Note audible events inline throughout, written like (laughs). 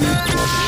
Música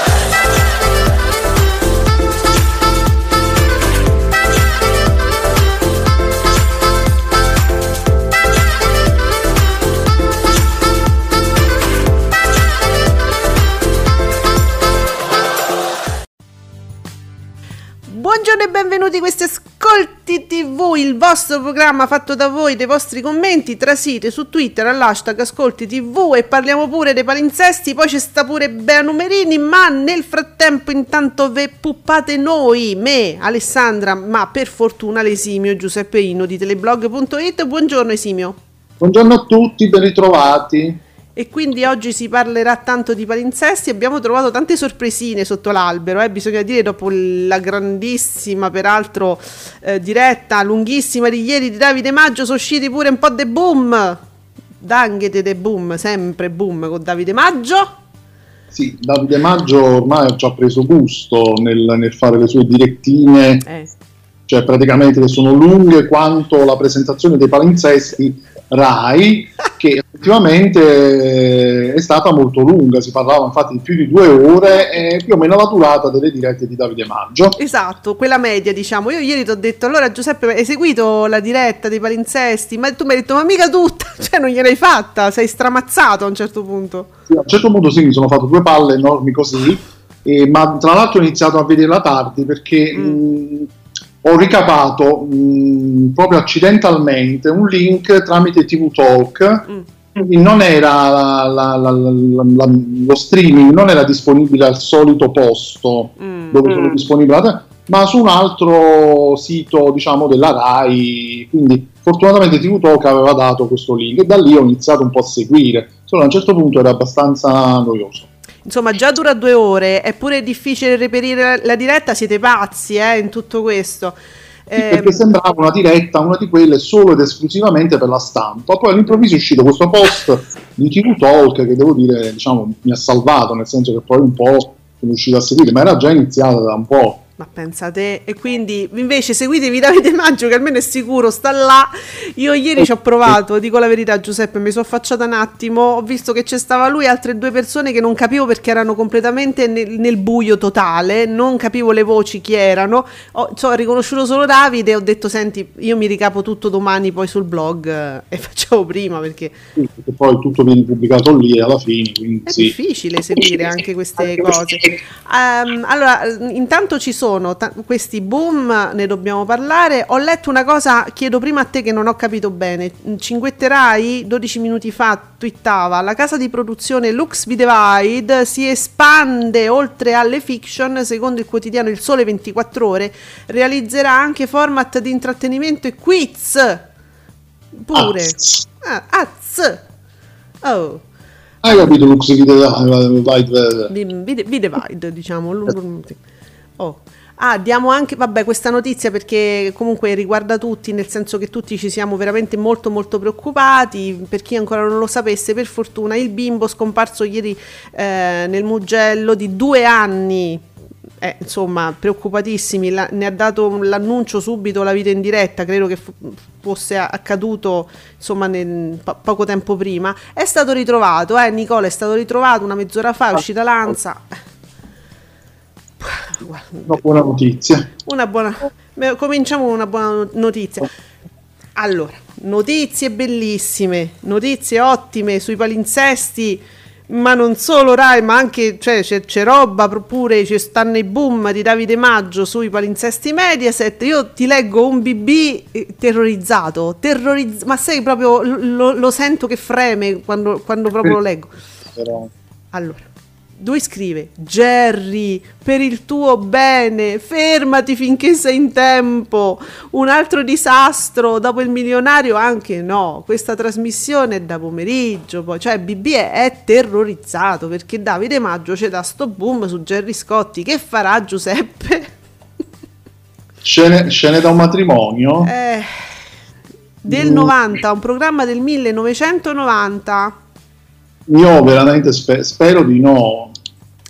Buongiorno e benvenuti a questi Ascolti TV, il vostro programma fatto da voi, dei vostri commenti, trasite su Twitter all'hashtag Ascolti TV e parliamo pure dei palinsesti, poi c'è sta pure Bea Numerini, ma nel frattempo intanto ve puppate noi, me, Alessandra, ma per fortuna l'esimio Giuseppe Ino di teleblog.it. Buongiorno Esimio. Buongiorno a tutti, ben ritrovati e quindi oggi si parlerà tanto di palinsesti. Abbiamo trovato tante sorpresine sotto l'albero, eh? bisogna dire, dopo la grandissima, peraltro eh, diretta, lunghissima di ieri di Davide Maggio, sono usciti pure un po' de boom. Danghete de boom, sempre boom con Davide Maggio. Sì, Davide Maggio ormai ha già preso gusto nel, nel fare le sue direttine, eh. cioè praticamente sono lunghe quanto la presentazione dei palinsesti Rai, che effettivamente è stata molto lunga, si parlava infatti di più di due ore, e più o meno la durata delle dirette di Davide Maggio. Esatto, quella media diciamo. Io ieri ti ho detto, allora Giuseppe, hai seguito la diretta dei palinsesti? Ma tu mi hai detto, ma mica tutta, (laughs) cioè non gliel'hai fatta, sei stramazzato a un certo punto. Sì, a un certo punto sì, mi sono fatto due palle enormi così, e, ma tra l'altro ho iniziato a vederla tardi perché... Mm. Mh, ho ricapato mh, proprio accidentalmente un link tramite TV Talk. Mm. Non era la, la, la, lo streaming non era disponibile al solito posto mm. dove sono mm. disponibile, ma su un altro sito diciamo della Rai. Quindi, fortunatamente TV Talk aveva dato questo link e da lì ho iniziato un po' a seguire. Solo a un certo punto era abbastanza noioso. Insomma, già dura due ore, è pure difficile reperire la, la diretta, siete pazzi eh, in tutto questo. Sì, perché ehm, sembrava una diretta, una di quelle solo ed esclusivamente per la stampa. Poi all'improvviso è uscito questo post di TV Talk che devo dire, diciamo, mi ha salvato, nel senso che poi un po' sono riuscito a seguire, ma era già iniziata da un po'. Ma pensate, e quindi invece seguitevi Davide Maggio che almeno è sicuro, sta là. Io ieri ci ho provato, dico la verità Giuseppe, mi sono affacciata un attimo, ho visto che c'è stava lui e altre due persone che non capivo perché erano completamente nel, nel buio totale, non capivo le voci chi erano. Ho, cioè, ho, riconosciuto solo Davide e ho detto senti, io mi ricapo tutto domani poi sul blog eh, e (laughs) facciamo prima perché... Sì, perché poi tutto viene pubblicato lì alla fine. Quindi è sì. difficile seguire anche queste cose. Um, allora, intanto ci sono sono t- questi boom, ne dobbiamo parlare. Ho letto una cosa, chiedo prima a te che non ho capito bene. Cinguetterai 12 minuti fa twittava la casa di produzione Lux Videvide si espande oltre alle fiction, secondo il quotidiano Il Sole 24 Ore, realizzerà anche format di intrattenimento e quiz. Pure. Ah, az. Oh. Hai capito Lux Videvide? Videvide, diciamo. Oh. Ah, diamo anche, vabbè, questa notizia perché comunque riguarda tutti, nel senso che tutti ci siamo veramente molto molto preoccupati. Per chi ancora non lo sapesse, per fortuna il bimbo scomparso ieri eh, nel Mugello di due anni, eh, insomma, preoccupatissimi, la, ne ha dato l'annuncio subito la vita in diretta, credo che f- fosse accaduto insomma nel, po- poco tempo prima. È stato ritrovato, eh, Nicola è stato ritrovato una mezz'ora fa, è uscita l'ANSA una buona notizia. Una buona, cominciamo con una buona notizia. Allora, notizie bellissime, notizie ottime sui palinsesti. ma non solo Rai, ma anche cioè, c'è, c'è, roba pure, ci stanno i boom di Davide Maggio sui palinsesti Mediaset. Io ti leggo un BB eh, terrorizzato, terrorizz- ma sei proprio lo, lo, sento che freme quando, quando proprio lo leggo. Allora lui scrive Jerry per il tuo bene fermati finché sei in tempo. Un altro disastro dopo il milionario anche no. Questa trasmissione è da pomeriggio poi cioè BB è, terrorizzato perché Davide Maggio c'è da sto boom su Jerry Scotti. Che farà Giuseppe? Scene, scene da un matrimonio? Eh, del mm. 90 un programma del 1990 io veramente spe- spero di no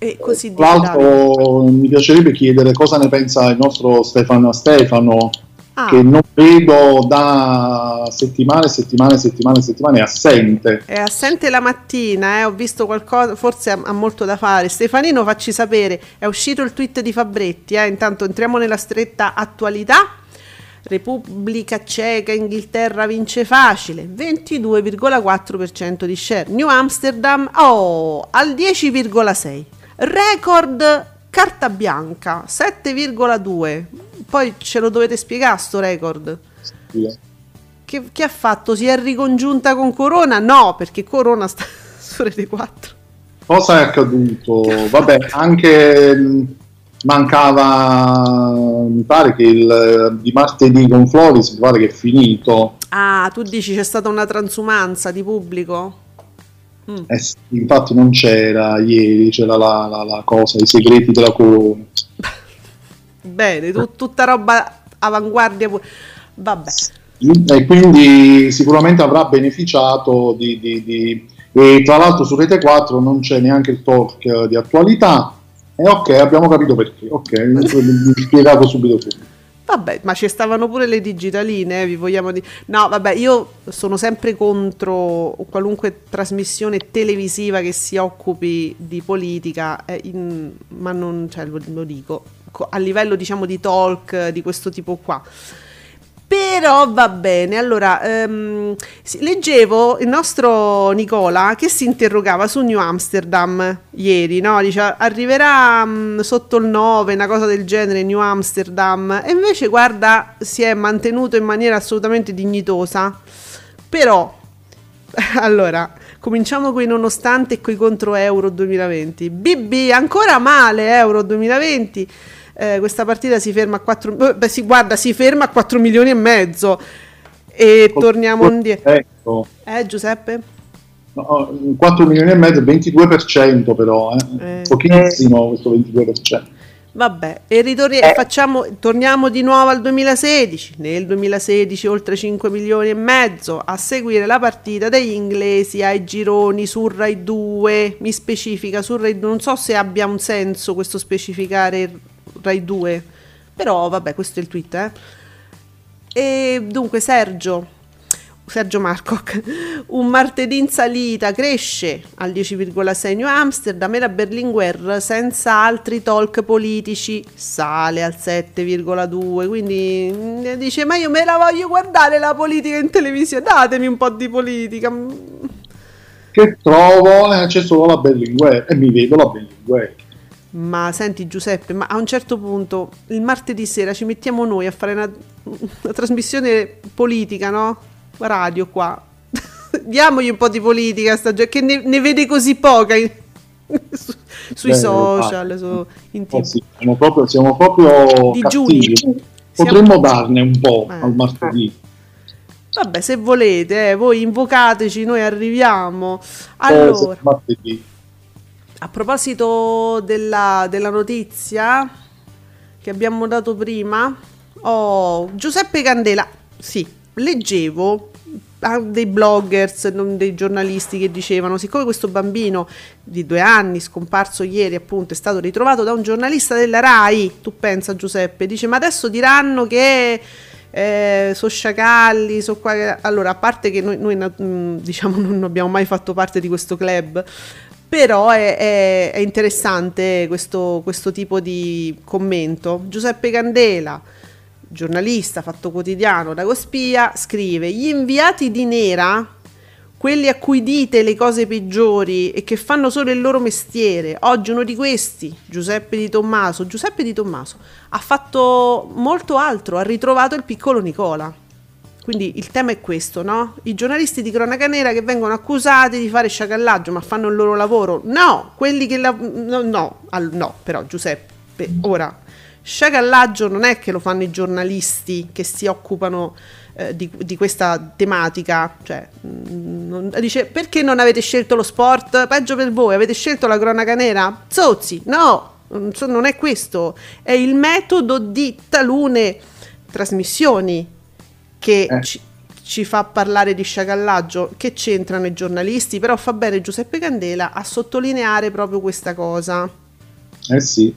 e così Tra l'altro mi piacerebbe chiedere cosa ne pensa il nostro Stefano Stefano, ah. che non vedo da settimane, settimane, settimane, settimane, è assente. È assente la mattina, eh? ho visto qualcosa, forse ha, ha, molto da fare. Stefanino, facci sapere, è uscito il tweet di Fabretti, eh? intanto entriamo nella stretta attualità. Repubblica Ceca, Inghilterra vince facile, 22,4% di share. New Amsterdam, oh, al 10,6%. Record carta bianca 7,2. Poi ce lo dovete spiegare sto record. Sì. Che, che, ha fatto? Si è ricongiunta con Corona? No, perché Corona sta (laughs) su Rete 4. Cosa è accaduto? Vabbè, anche mancava mi pare che il di martedì con Floris mi pare che è finito. Ah, tu dici c'è stata una transumanza di pubblico? Mm. Eh infatti non c'era ieri, c'era la, la, la, cosa, i segreti della corona. (laughs) Bene, tu, tutta roba avanguardia. Vabbè. E quindi sicuramente avrà beneficiato di, di, di... E tra l'altro su Rete 4 non c'è neanche il talk di attualità. E ok, abbiamo capito perché. Ok, mi spiegato subito tutto. Vabbè, ma ci stavano pure le digitaline, eh, vi vogliamo dire. No, vabbè, io sono sempre contro qualunque trasmissione televisiva che si occupi di politica, eh, in, ma non, cioè, lo, lo dico, a livello diciamo di talk di questo tipo qua però va bene. Allora, um, leggevo il nostro Nicola che si interrogava su New Amsterdam ieri, no? Dice arriverà um, sotto il 9, una cosa del genere, New Amsterdam. E invece, guarda, si è mantenuto in maniera assolutamente dignitosa. Però, (laughs) allora, cominciamo con i nonostante e con i contro Euro 2020. BB, ancora male Euro 2020 eh, questa partita si ferma a 4 beh, si, guarda, si ferma a 4 milioni e mezzo e torniamo indietro. Ecco. Eh Giuseppe? No, 4 milioni e mezzo, 22% però, eh. Eh. pochissimo questo 22%. Vabbè, e ritorni- eh. facciamo, torniamo di nuovo al 2016. Nel 2016 oltre 5 milioni e mezzo a seguire la partita degli inglesi ai gironi su Rai 2. Mi specifica su Rai 2, non so se abbia un senso questo specificare Rai 2, però vabbè questo è il tweet. Eh. E dunque Sergio, Sergio Marcoc, (laughs) un martedì in salita cresce al 10,6 New Amsterdam e la Berlinguer senza altri talk politici sale al 7,2 quindi mm, dice ma io me la voglio guardare la politica in televisione datemi un po' di politica che trovo eh, c'è solo la Berlinguer e mi vedo la Berlinguer ma senti Giuseppe, ma a un certo punto il martedì sera ci mettiamo noi a fare una, una trasmissione politica, no? Radio qua. (laughs) Diamogli un po' di politica sta che ne, ne vede così poca in, (laughs) su, sui Beh, social, su, in TV. Sì, siamo proprio, siamo proprio Digiuni. Potremmo siamo... darne un po' eh. al martedì. Vabbè, se volete, eh, voi invocateci, noi arriviamo. Allora, eh, a proposito della, della notizia che abbiamo dato prima, oh, Giuseppe Candela, sì, leggevo dei bloggers, dei giornalisti che dicevano, siccome questo bambino di due anni, scomparso ieri appunto, è stato ritrovato da un giornalista della RAI, tu pensa Giuseppe, dice ma adesso diranno che eh, sono sciacalli, so qua... allora a parte che noi, noi mm, diciamo non abbiamo mai fatto parte di questo club, però è, è, è interessante questo, questo, tipo di commento. Giuseppe Candela, giornalista, fatto quotidiano da Gospia, scrive: Gli inviati di Nera quelli a cui dite le cose peggiori e che fanno solo il loro mestiere. Oggi uno di questi, Giuseppe Di Tommaso, Giuseppe Di Tommaso ha fatto molto altro, ha ritrovato il piccolo Nicola. Quindi il tema è questo, no? I giornalisti di cronaca nera che vengono accusati di fare sciacallaggio, ma fanno il loro lavoro. No, quelli che la... no, no, no, però Giuseppe, ora sciacallaggio non è che lo fanno i giornalisti che si occupano eh, di, di, questa tematica. Cioè, mm, non, dice perché non avete scelto lo sport? Peggio per voi, avete scelto la cronaca nera? Zozzi, no, non è questo, è il metodo di talune trasmissioni che eh. ci, ci fa parlare di sciacallaggio, che c'entrano i giornalisti, però fa bene Giuseppe Candela a sottolineare proprio questa cosa. Eh sì.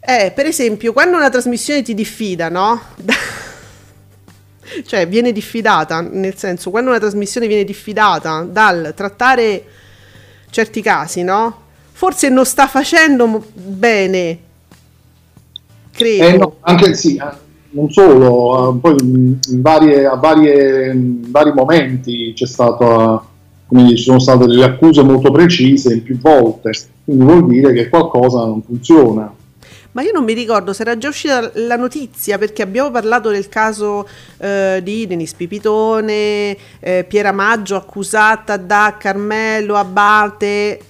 Eh, per esempio, quando una trasmissione ti diffida, no? (laughs) cioè viene diffidata, nel senso quando una trasmissione viene diffidata dal trattare certi casi, no? Forse non sta facendo bene, credo. Eh no, anche sì, non solo, eh, poi in varie, a varie, in vari momenti c'è stato, quindi ci sono state delle accuse molto precise più volte, quindi vuol dire che qualcosa non funziona. Ma io non mi ricordo se era già uscita la notizia perché abbiamo parlato del caso eh, di Denis Pipitone, eh, Piera Maggio accusata da Carmelo Abate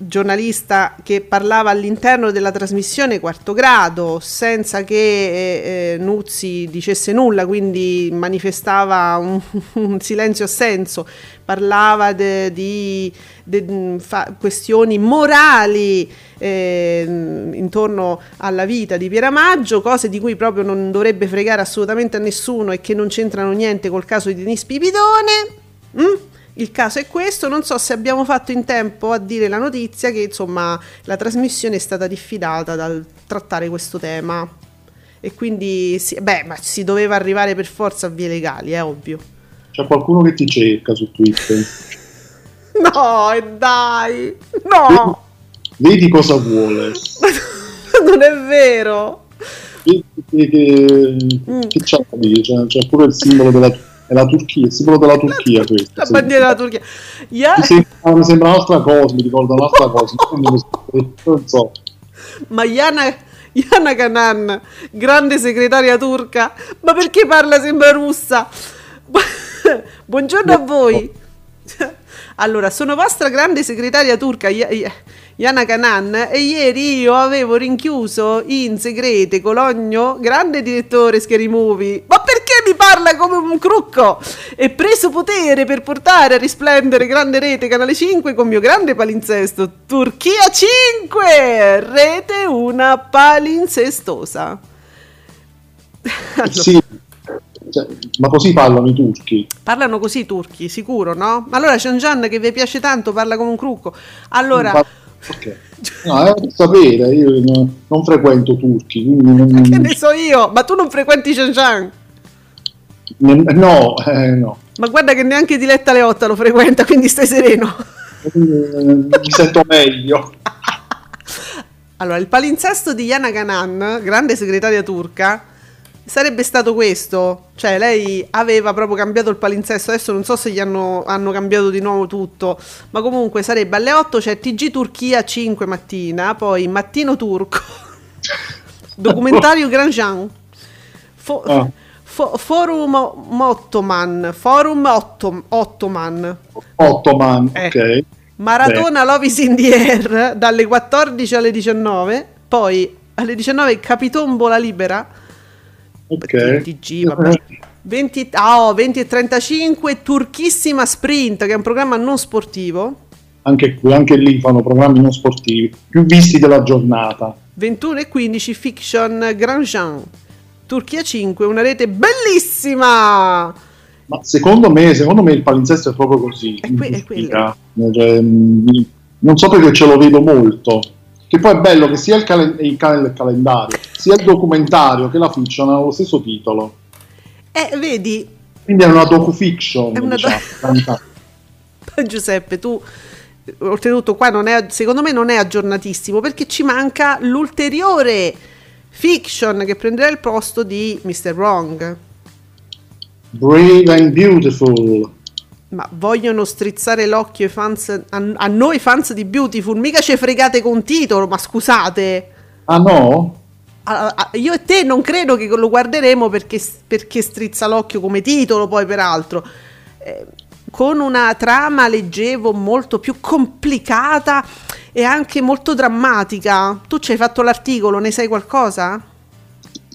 giornalista che parlava all'interno della trasmissione quarto grado senza che eh, eh Nuzzi dicesse nulla, quindi manifestava un, (laughs) un silenzio assenso, parlava de, di de, fa, questioni morali eh, intorno alla vita di Pieramaggio, cose di cui proprio non dovrebbe fregare assolutamente a nessuno e che non c'entrano niente col caso di Denis Pipitone. Mm? Il caso è questo, non so se abbiamo fatto in tempo a dire la notizia che insomma la trasmissione è stata diffidata dal trattare questo tema e quindi sì, beh, ma si doveva arrivare per forza a vie legali, è ovvio. C'è qualcuno che ti cerca su Twitter. (laughs) no, e dai. No. Vedi, vedi cosa vuole. (laughs) non è vero. Vedi che, che, mm. che c'è c'è, c'è pure il simbolo della è la Turchia, il simbolo della Turchia questo. La bandiera della Turchia. Yeah. Mi, sembra, mi, sembra, un'altra cosa, mi ricorda un'altra cosa. (laughs) non so. Ma Yana, Yana Kanan, grande segretaria turca, ma perché parla sempre russa? (laughs) Buongiorno a voi. Allora, sono vostra grande segretaria turca. Yana Kanan e ieri io avevo rinchiuso in segrete Cologno, grande direttore Scary Movie. Ma perché mi parla come un crucco? E preso potere per portare a risplendere grande rete Canale 5 con mio grande palinsesto Turchia 5, rete una palinsestosa. (laughs) Allora. Sì. Cioè, ma così parlano i turchi? Parlano così i turchi, sicuro, no? Allora Shanjan che vi piace tanto parla come un crucco. Allora... Ok. No, è da sapere, io non, non, frequento turchi, quindi non... (laughs) Che ne so io? Ma tu non frequenti Shenzhen? No, eh, no. Ma guarda che neanche Diletta Leotta lo frequenta, quindi stai sereno. Eh, mi sento meglio. (laughs) Allora, il palinsesto di Yana Ganan, grande segretaria turca, sarebbe stato questo, cioè lei aveva proprio cambiato il palinsesto, adesso non so se gli hanno, hanno cambiato di nuovo tutto, ma comunque sarebbe alle 8 c'è TG Turchia 5 mattina, poi Mattino Turco, (laughs) documentario Grand Jean, fo- fo- Forum Ottoman, Forum Ottom- Ottoman, Ottoman, eh. ok. Maratona Beh. Love is in the Air dalle 14 alle 19, poi alle 19 Capitombola Libera Ok. TG, vabbè. 20, oh, 20 e 35 Turchissima Sprint, che è un programma non sportivo. Anche, anche lì fanno programmi non sportivi, più visti della giornata. 21 e 15 Fiction Grand Jean. Turchia 5, una rete bellissima! Ma secondo me, secondo me il palinsesto è proprio così. È, que- è. Cioè, non so perché ce lo vedo molto. Che poi è bello che sia il, cal- il, cal- il calendario, sia il documentario che la fiction hanno lo stesso titolo. Eh, vedi? Quindi è una docu-fiction. È una diciamo, do- (laughs) Giuseppe, tu oltretutto qua non è, secondo me non è aggiornatissimo perché ci manca l'ulteriore fiction che prenderà il posto di Mr. Wrong. Brave and Beautiful. Ma vogliono strizzare l'occhio ai fans, a, a noi fans di Beautiful, mica ci fregate con titolo, ma scusate. Ah no? io e te non credo che lo guarderemo perché, perché strizza l'occhio come titolo, poi peraltro. Eh, con una trama, leggevo, molto più complicata e anche molto drammatica. Tu ci hai fatto l'articolo, ne sai qualcosa?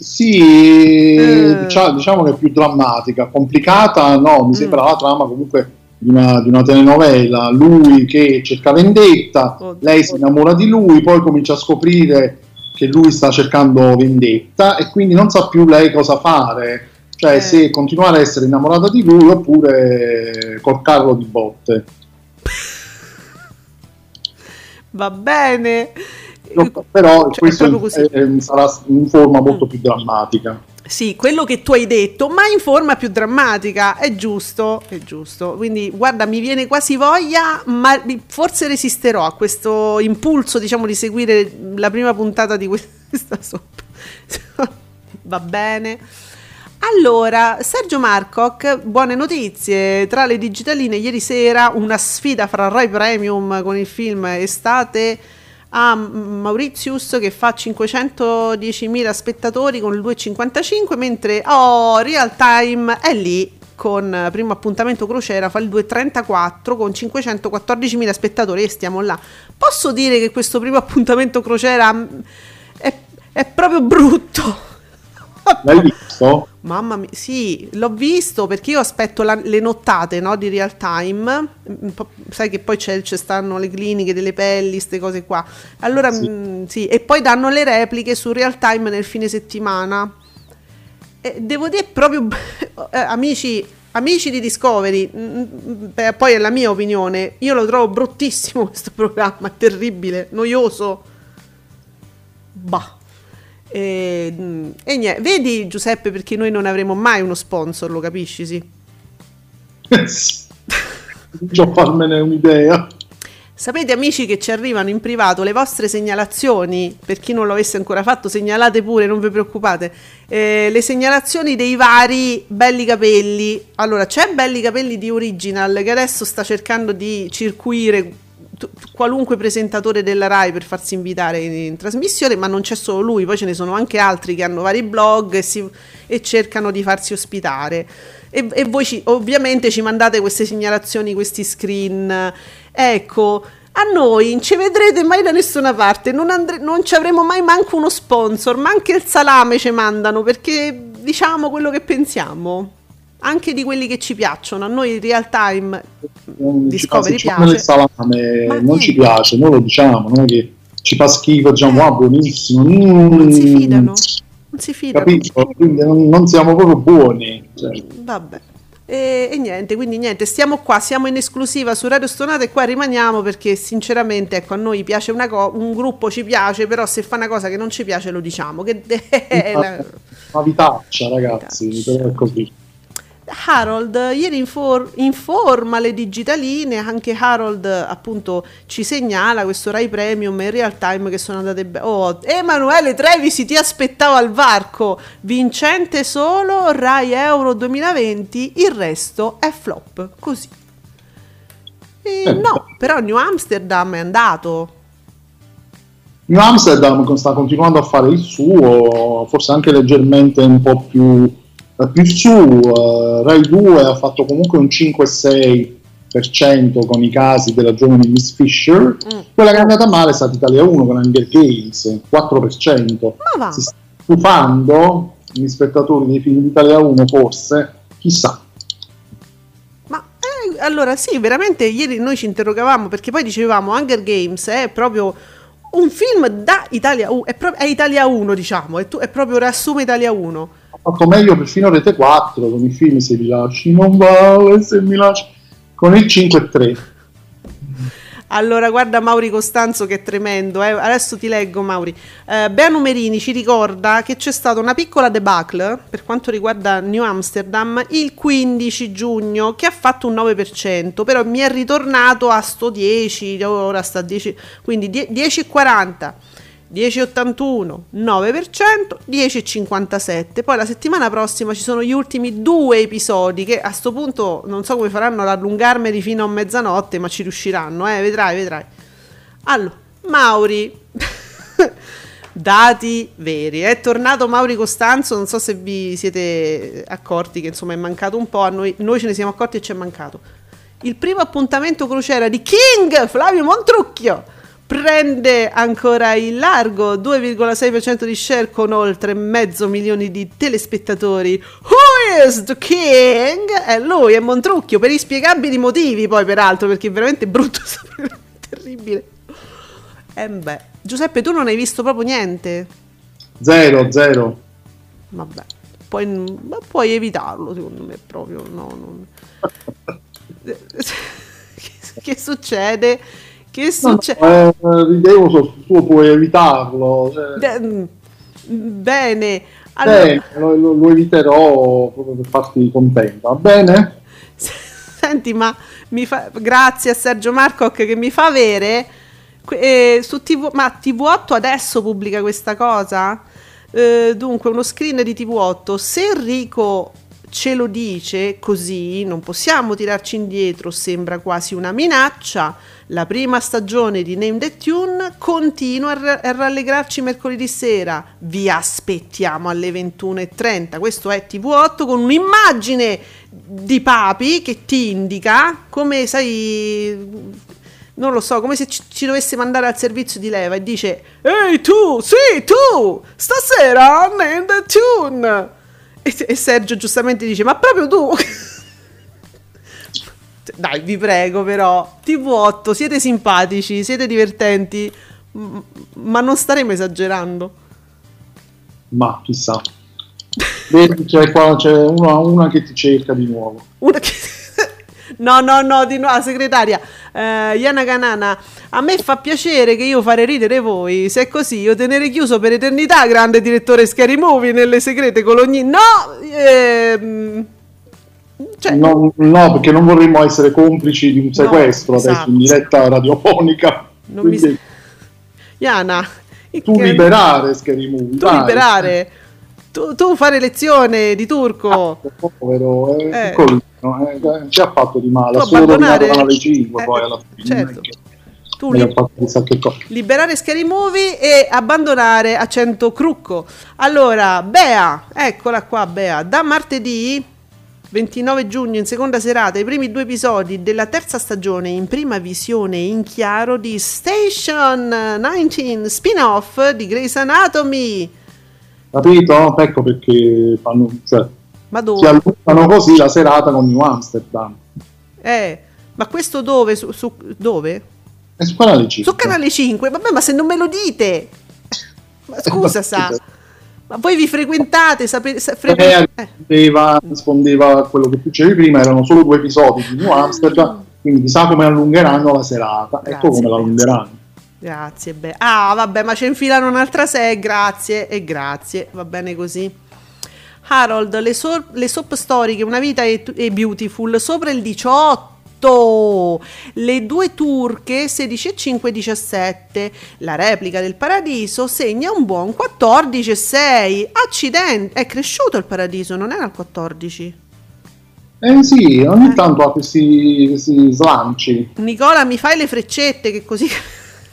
Sì, eh. diciamo, diciamo, che è più drammatica, complicata, no, mi mm. sembra la trama comunque di una, di una, telenovela, lui che cerca vendetta, Oddio. lei si innamora di lui, poi comincia a scoprire che lui sta cercando vendetta e quindi non sa più lei cosa fare, cioè eh. se continuare a essere innamorata di lui oppure col carro di botte. Va bene. No, però cioè, questo è è, sarà in forma molto mm. più drammatica. Sì, quello che tu hai detto, ma in forma più drammatica, è giusto, è giusto. Quindi, guarda, mi viene quasi voglia, ma forse resisterò a questo impulso, diciamo, di seguire la prima puntata di questa (laughs) soppa. Va bene. Allora, Sergio Marcoc, buone notizie. Tra le digitaline, ieri sera una sfida fra Rai Premium con il film Estate a Mauritius che fa 510.000 spettatori con il 2,55 mentre oh, Real Time è lì con primo appuntamento crociera fa il 2,34 con 514.000 spettatori e stiamo là. Posso dire che questo primo appuntamento crociera mm, è, è proprio brutto L'hai visto? Mamma mia, sì, l'ho visto perché io aspetto la, le nottate no, di real time. Sai che poi c'è, ci stanno le cliniche delle pelli, queste cose qua. Allora, sì. Mh, mm, sì. e poi danno le repliche su real time nel fine settimana. E devo dire proprio, (laughs) eh, amici, amici di Discovery, mm, mm, beh, poi è la mia opinione, io lo trovo bruttissimo (laughs) questo programma, terribile, noioso. Bah. E, mm, e niente, vedi Giuseppe perché noi non avremo mai uno sponsor, lo capisci, sì? (laughs) Già farmene un'idea. Sapete amici che ci arrivano in privato le vostre segnalazioni, per chi non lo avesse ancora fatto segnalate pure, non vi preoccupate, eh, le segnalazioni dei vari belli capelli. Allora c'è belli capelli di Original che adesso sta cercando di circuire qualunque presentatore della RAI per farsi invitare in, in, trasmissione, ma non c'è solo lui, poi ce ne sono anche altri che hanno vari blog e, si, e cercano di farsi ospitare. E, e voi ci, ovviamente ci mandate queste segnalazioni, questi screen. Ecco, a noi non ci vedrete mai da nessuna parte, non, andre- non ci avremo mai manco uno sponsor, ma anche il salame ci mandano perché diciamo quello che pensiamo anche di quelli che ci piacciono. A noi in real time non Discovery ci piace. Il salame Ma non ci piace, noi lo diciamo, non è che ci fa schifo, diciamo, eh. ah, buonissimo. Mm, non si fidano. Non si fidano. Capito? Quindi non, non siamo proprio buoni. Cioè. Vabbè. E, e, niente, quindi niente, stiamo qua, siamo in esclusiva su Radio Stonata e qua rimaniamo perché sinceramente ecco, a noi piace una cosa, un gruppo ci piace, però se fa una cosa che non ci piace lo diciamo. Che (laughs) è la... Una vitaccia ragazzi, vitaccia. però è così. Harold ieri infor- informa le digitaline, anche Harold appunto ci segnala questo Rai Premium in real time che sono andate bene. Oh, Emanuele Trevisi ti aspettavo al varco, vincente solo Rai Euro 2020, il resto è flop, così. E eh, no, però New Amsterdam è andato. New Amsterdam sta continuando a fare il suo, forse anche leggermente un po' più più su, uh, Rai 2 ha fatto comunque un 5-6% con i casi della giovane Miss Fisher, mm. quella che è andata male è stata Italia 1 con Hunger Games, 4%. Ma va. Si sta stufando gli spettatori dei film di Italia 1 forse, chissà. Ma eh, allora sì, veramente ieri noi ci interrogavamo perché poi dicevamo Hunger Games è proprio un film da Italia 1, è, pro- è Italia 1 diciamo, è, tu- è proprio riassume Italia 1 fatto meglio perfino Rete 4 con i film Se mi lasci non vale, se mi lasci con il 5-3 allora, guarda Mauri Costanzo che è tremendo. Eh. Adesso ti leggo, Mauri. Eh, Bea Numerini ci ricorda che c'è stata una piccola debacle per quanto riguarda New Amsterdam il 15 giugno che ha fatto un 9%, però mi è ritornato a sto 10, ora sta a 10, quindi 10,40 10,81, 9%, 10,57. Poi la settimana prossima ci sono gli ultimi due episodi che a sto punto non so come faranno ad allungarmeli fino a mezzanotte, ma ci riusciranno, eh, vedrai, vedrai. Allora, Mauri. (laughs) Dati veri. È tornato Mauri Costanzo, non so se vi siete accorti che insomma è mancato un po', a noi, noi ce ne siamo accorti e ci è mancato. Il primo appuntamento crociera di King Flavio Montrucchio prende ancora il largo 2,6% di share con oltre mezzo milione di telespettatori. Who is the king? È lui, è Montrucchio, per inspiegabili motivi poi peraltro, perché è veramente brutto, (laughs) terribile. E eh beh, Giuseppe, tu non hai visto proprio niente? Zero, zero. Vabbè, puoi, puoi evitarlo secondo me proprio, no, non... (laughs) (laughs) che succede? Che succede? No, eh, sul suo puoi evitarlo. Cioè. Bene. Allora... Bene, lo, lo, lo, eviterò proprio per farti contenta, va bene? (laughs) Senti, ma mi fa... grazie a Sergio Marcoc che mi fa avere eh, su TV... Ma TV8 adesso pubblica questa cosa? Eh, dunque, uno screen di TV8. Se Enrico ce lo dice così, non possiamo tirarci indietro, sembra quasi una minaccia. La prima stagione di Name the Tune continua a, r- a rallegrarci mercoledì sera. Vi aspettiamo alle 21.30. Questo è TV8 con un'immagine di Papi che ti indica come sai non lo so, come se ci, ci, dovesse mandare al servizio di leva e dice Ehi tu, sì tu, stasera Name the Tune e, Sergio giustamente dice: Ma proprio tu? (laughs) Dai, vi prego, però. TV8, siete simpatici, siete divertenti, ma non staremo esagerando. Ma chissà. Vedi, c'è, qua, c'è una, una, che ti cerca di nuovo. Una che... no, no, no, di nuovo, segretaria. Uh, Iana Canana a me fa piacere che io fare ridere voi. Se è così, io tenere chiuso per eternità, grande direttore Scary Movie nelle segrete colonie. No! Ehm, cioè, no, no, perché non vorremmo essere complici di un sequestro no, adesso esatto. in diretta radiofonica. Non Quindi, mi... Iana, tu che... liberare Scary Movie. Tu dai. liberare. Tu, tu, fare lezione di turco. Ah, povero, è eh. piccolino, eh, ci ha fatto di male. Ha solo rovinato Canale 5 eh, poi alla fine. Certo tu li- liberare Scary Movie e abbandonare Accento Crucco. Allora, Bea, eccola qua Bea, da martedì 29 giugno in seconda serata i primi due episodi della terza stagione in prima visione in chiaro di Station 19 spin-off di Grey's Anatomy. Capito? Ecco perché fanno, cioè, ma dove? si allungano così la serata con New Amsterdam. Eh, ma questo dove? Su, su, dove? È su canale 5. Su canale 5, vabbè, ma se non me lo dite. Ma scusa, sa. Ma voi vi frequentate, sapete... Sa, frequ- eh, rispondeva, rispondeva a quello che dicevi prima, erano solo due episodi di New Amsterdam, quindi sa come allungheranno la serata. Grazie, ecco come la allungheranno. Grazie, beh. Ah, vabbè, ma ci infilano un'altra sei, grazie e grazie, va bene così. Harold, le, so- le soap storiche, una vita è, è beautiful, sopra il 18 le due turche 16 e 5 17. La replica del paradiso segna un buon 14 e 6. Accidenti, è cresciuto il paradiso, non era il 14. Eh sì, ogni eh. tanto ha questi, questi slanci. Nicola, mi fai le freccette che così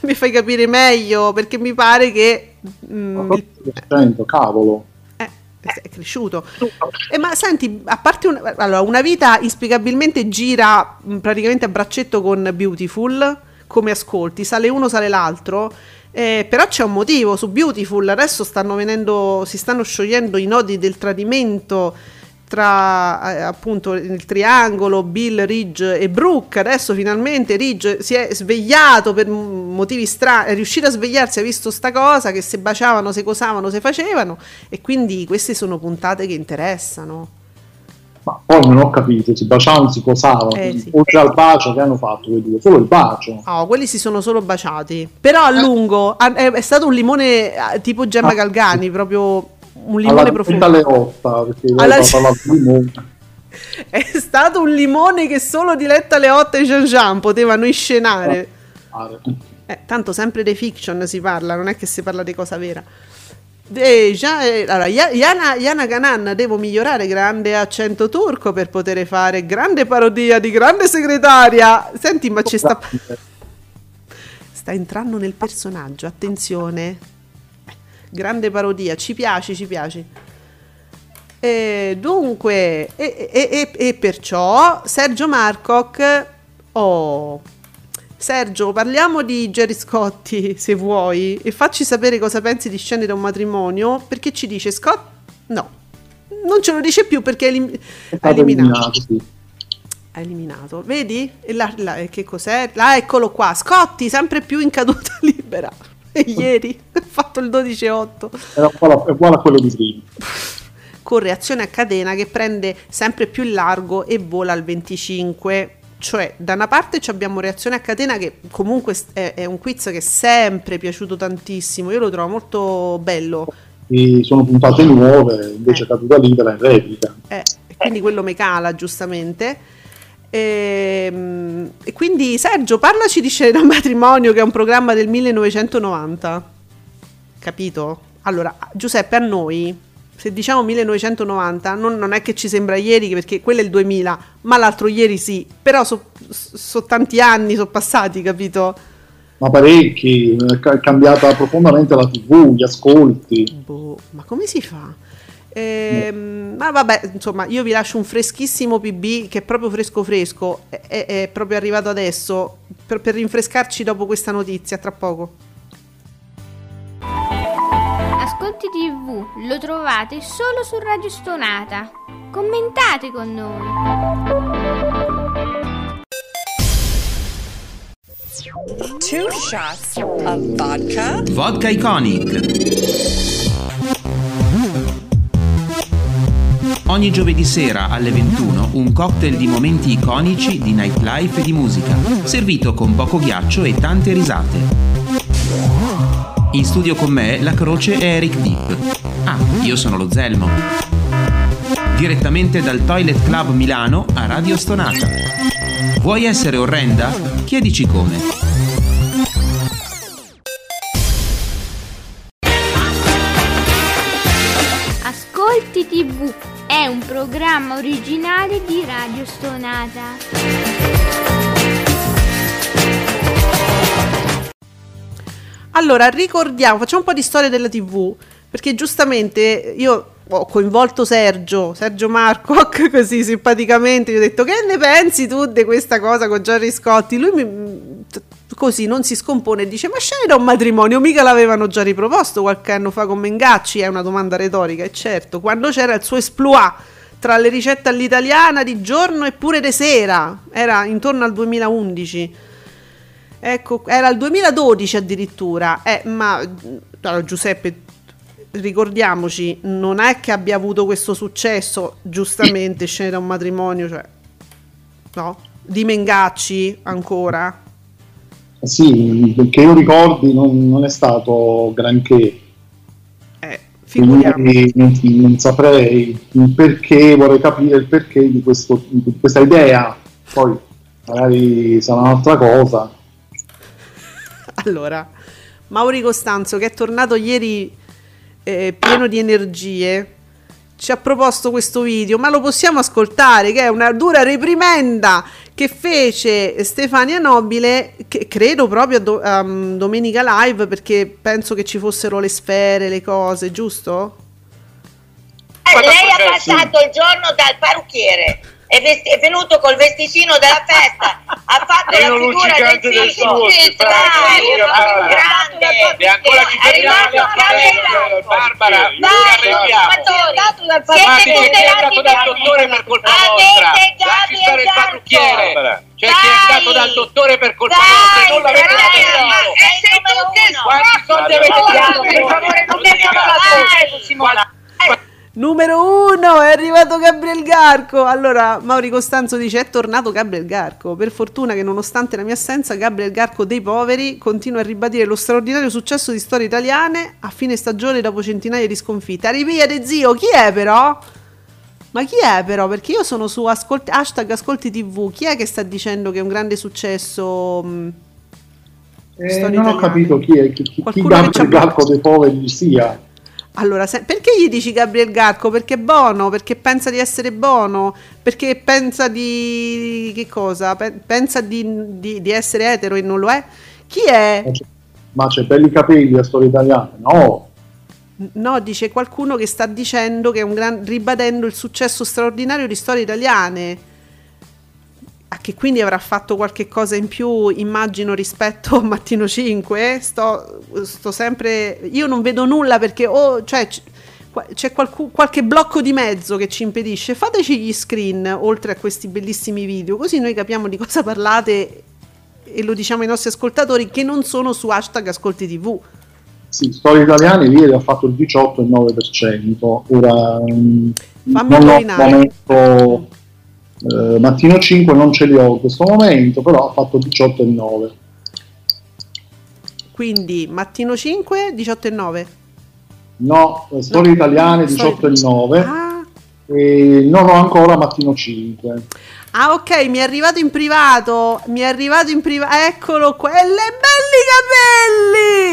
(laughs) mi fai capire meglio perché mi pare che... Mm, il... cavolo è cresciuto. Eh, ma senti, a parte un, allora, una vita inspiegabilmente gira mm, praticamente a braccetto con Beautiful, come ascolti, sale uno, sale l'altro. Eh, però c'è un motivo su Beautiful, adesso stanno venendo, si stanno sciogliendo i nodi del tradimento tra eh, appunto il triangolo Bill, Ridge e Brooke. Adesso finalmente Ridge si è svegliato per motivi strani, è riuscito a svegliarsi, ha visto sta cosa, che se baciavano, se cosavano, se facevano e quindi queste sono puntate che interessano. Ma poi non ho capito, si baciavano, si cosavano, eh, sì. oltre al bacio che hanno fatto quei due, solo il bacio. No, quelli si sono solo baciati. Però a lungo è, è stato un limone eh, tipo Gemma ah, Galgani, proprio un limone alla profumo. 8, perché Alla... di limone. (laughs) È stato un limone che solo Diletta Leotta e Jean Jean potevano inscenare. Eh, tanto sempre dei fiction si parla, non è che si parla di cosa vera. Eh, eh, allora, Yana, Yana Ganan, devo migliorare grande accento turco per poter fare grande parodia di grande segretaria. Senti, ma ci sta... Sta entrando nel personaggio, attenzione. Grande parodia, ci piace, ci piace. E dunque, e, e, e, perciò Sergio Marcoc... Oh, Sergio, parliamo di Jerry Scotti, (laughs) se vuoi, e facci sapere cosa pensi di Scene da un matrimonio, perché ci dice Scott... No, non ce lo dice più perché è, elim- è eliminato. eliminato sì. Ha eliminato, vedi? E là, là, che cos'è? Là, eccolo qua, Scotti, sempre più in caduta (laughs) libera. (laughs) Ieri ha fatto il 12-8. È uguale a quello di prima. Con reazione a catena che prende sempre più il largo e vola al 25 cioè, da una parte abbiamo Reazione a catena, che comunque è, è, un quiz che è sempre piaciuto tantissimo. Io lo trovo molto bello. E sono puntate nuove, invece eh. caduta libera in replica. Eh, quindi quello me cala, giustamente. E, ehm, e, quindi Sergio, parlaci di Scena Matrimonio, che è un programma del 1990. Capito? Allora, Giuseppe, a noi se diciamo 1990 non, non, è che ci sembra ieri perché quello è il 2000 ma l'altro ieri sì però sono so tanti anni sono passati capito ma parecchi è cambiata profondamente la tv gli ascolti boh, ma come si fa Ehm, ma vabbè, insomma, io vi lascio un freschissimo PB che è proprio fresco fresco, è, è, è proprio arrivato adesso per, per rinfrescarci dopo questa notizia, tra poco. Ascolti TV lo trovate solo su Radio Stonata. Commentate con noi. Two shots of vodka. Vodka Iconic. Ogni giovedì sera alle 21 un cocktail di momenti iconici di nightlife e di musica, servito con poco ghiaccio e tante risate. In studio con me la croce è Eric Deep. Ah, io sono lo Zelmo. Direttamente dal Toilet Club Milano a Radio Stonata. Vuoi essere orrenda? Chiedici come. TV è un programma originale di Radio Stonata. Allora, ricordiamo, facciamo un po' di storia della TV, perché giustamente io ho coinvolto Sergio, Sergio Marco, (laughs) così simpaticamente, gli ho detto che ne pensi tu di questa cosa con Jerry Scotti? Lui mi, così non si scompone e dice ma scene da un matrimonio, mica l'avevano già riproposto qualche anno fa con Mengacci, è una domanda retorica, e certo, quando c'era il suo esploit tra le ricette all'italiana di giorno e pure di sera, era intorno al 2011 Ecco, era il 2012 addirittura, eh, ma allora, Giuseppe, ricordiamoci, non è che abbia avuto questo successo, giustamente, scene da un matrimonio, cioè, no? Di Mengacci ancora? Sì, perché io ricordi non, non è stato granché. Eh, figuriamoci. Non, non, saprei il perché, vorrei capire il perché di, questo, di questa idea, poi magari sarà un'altra cosa (laughs) allora, Mauri Costanzo, che è tornato ieri eh, pieno di energie, ci ha proposto questo video, ma lo possiamo ascoltare, che è una dura reprimenda che fece Stefania Nobile, che credo proprio a do, um, Domenica Live, perché penso che ci fossero le sfere, le cose, giusto? Eh, lei ha passato il giorno dal parrucchiere è, vesti- è, venuto col vesticino della festa, ha fatto la figura del figlio, il grande, e ancora ci fermiamo Barbara, siete tutelati dal dottore per colpa vostra, lasci stare il parrucchiere. C'è chi è stato dal dottore per colpa vostra non l'avete. E sei tu che Quanti soldi avete dato? Per favore non mi abbiamo la Numero uno è arrivato Gabriel Garco. Allora, Mauri Costanzo dice: È tornato Gabriel Garco. Per fortuna che, nonostante la mia assenza, Gabriel Garco dei poveri continua a ribadire lo straordinario successo di storie italiane a fine stagione dopo centinaia di sconfitte. Arriviate, zio. Chi è, però? Ma chi è, però? Perché io sono su ascolti, hashtag Ascolti TV. Chi è che sta dicendo che è un grande successo? Mh, Eh, non ho capito chi è, chi, chi, chi Gabriel Garco dei poveri sia. Allora, se, perché gli dici Gabriel Garco? Perché è buono? Perché pensa di essere buono? Perché pensa di... che cosa? Pensa di, di, di essere etero e non lo è? Chi è? Ma c'è belli capelli a storia italiana? No. No, dice qualcuno che sta dicendo che è un gran... ribadendo il successo straordinario di storie italiane che quindi avrà fatto qualche cosa in più, immagino, rispetto a Mattino 5. Sto, sto sempre. Io non vedo nulla perché oh, cioè, c'è qualcu, qualche blocco di mezzo che ci impedisce. Fateci gli screen oltre a questi bellissimi video, così noi capiamo di cosa parlate e lo diciamo ai nostri ascoltatori che non sono su hashtag Ascolti TV. Sì, Storie Italiane ieri ha fatto il 18,9%. Ora Fammi non indovinare. Momento eh, mattino 5 non ce li ho in questo momento, però ha fatto 18 e 9. Quindi mattino 5, 18 e 9. No, storie no, italiane 18 e 9. Ah. E non ho ancora mattino 5. Ah, ok, mi è arrivato in privato. Mi è arrivato in privato. Eccolo qua. E le belli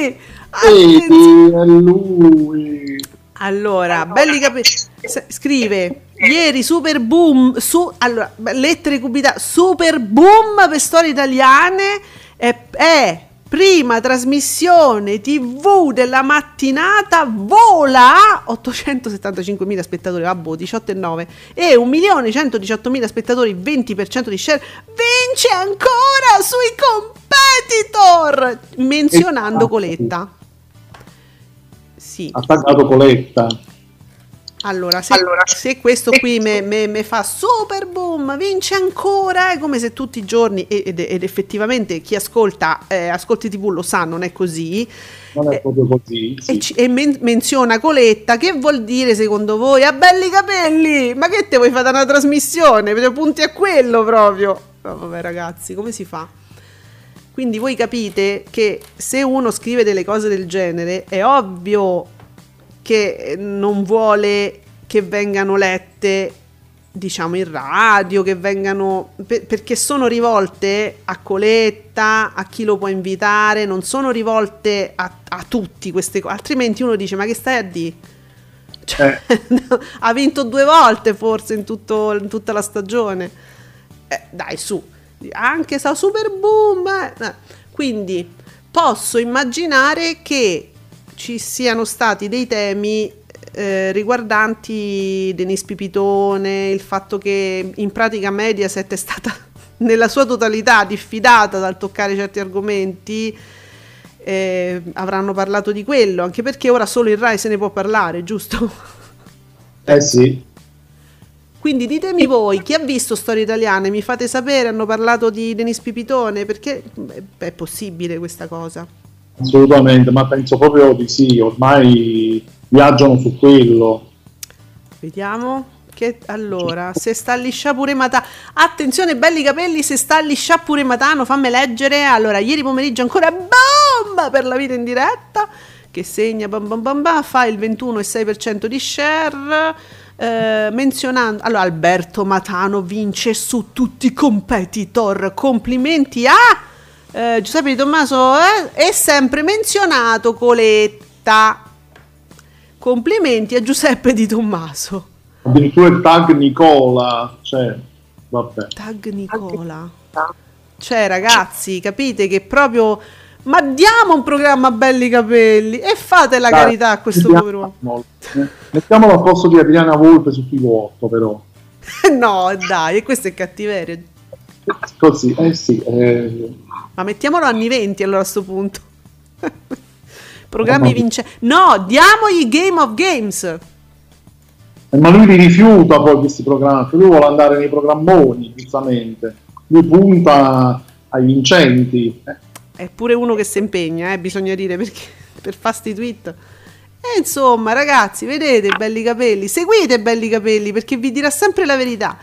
capelli! Vedi, è lui. Allora, belli capelli. Scrive Ieri super boom su allora, lettere cubità super boom per storie italiane è, è prima trasmissione tv della mattinata vola 875.000 spettatori vabbè 18,9 e 1.118.000 spettatori 20% di share vince ancora sui competitor menzionando Coletta. Sì. Ha pagato Coletta allora, se, allora, se questo qui mi fa super boom, vince ancora, è come se tutti i giorni, ed, ed effettivamente chi ascolta, eh, ascolti tv lo sa, non è così. Non è eh, proprio così. Sì. E, ci, e men- menziona Coletta, che vuol dire secondo voi? Ha belli capelli! Ma che te vuoi fare una trasmissione? Per punti a quello proprio. Oh, vabbè ragazzi, come si fa? Quindi voi capite che se uno scrive delle cose del genere, è ovvio che non vuole che vengano lette diciamo in radio, che vengano per, perché sono rivolte a Coletta, a chi lo può invitare, non sono rivolte a, a tutti queste cose, altrimenti uno dice ma che stai a dire? Cioè, eh. (laughs) ha vinto due volte forse in, tutto, in tutta la stagione. Eh, dai, su, anche sa super boom. Eh. Quindi posso immaginare che ci siano stati dei temi eh, riguardanti Denis Pipitone, il fatto che in pratica Mediaset è stata (laughs) nella sua totalità diffidata dal toccare certi argomenti, eh, avranno parlato di quello, anche perché ora solo il Rai se ne può parlare, giusto? Eh sì. Quindi ditemi voi, chi ha visto Storie Italiane, mi fate sapere, hanno parlato di Denis Pipitone, perché è possibile questa cosa? Assolutamente, ma penso proprio di sì, ormai viaggiano su quello. Vediamo. Che, allora, se sta liscia pure Matano. Attenzione, belli capelli, se sta liscia pure Matano, fammi leggere. Allora, ieri pomeriggio ancora bomba per la vita in diretta, che segna bam bam bam bam, fa il 21,6% di share. Eh, menzionando allora Alberto Matano vince su tutti i competitor complimenti a eh, Giuseppe Di Tommaso eh, è sempre menzionato Coletta. Complimenti a Giuseppe Di Tommaso. Addirittura il tag Nicola, cioè, vabbè. Tag Nicola. Cioè, ragazzi, capite che proprio ma diamo un programma a belli capelli e fate la Dai, carità a questo povero uomo. (laughs) Mettiamolo al posto di Adriana Volpe su TV8, però. (laughs) no, dai, e questo è cattiveria. Così, eh sì. Eh... Ma mettiamolo anni 20 allora a questo punto. (laughs) Programmi vincenti. No, diamogli Game of Games. Eh, ma lui li rifiuta poi questi programmi. Lui vuole andare nei programmoni, giustamente. Lui punta ai vincenti. Eh. È pure uno che si impegna, eh, bisogna dire, perché (laughs) per fare sti tweet. E insomma, ragazzi, vedete belli capelli, seguite belli capelli perché vi dirà sempre la verità.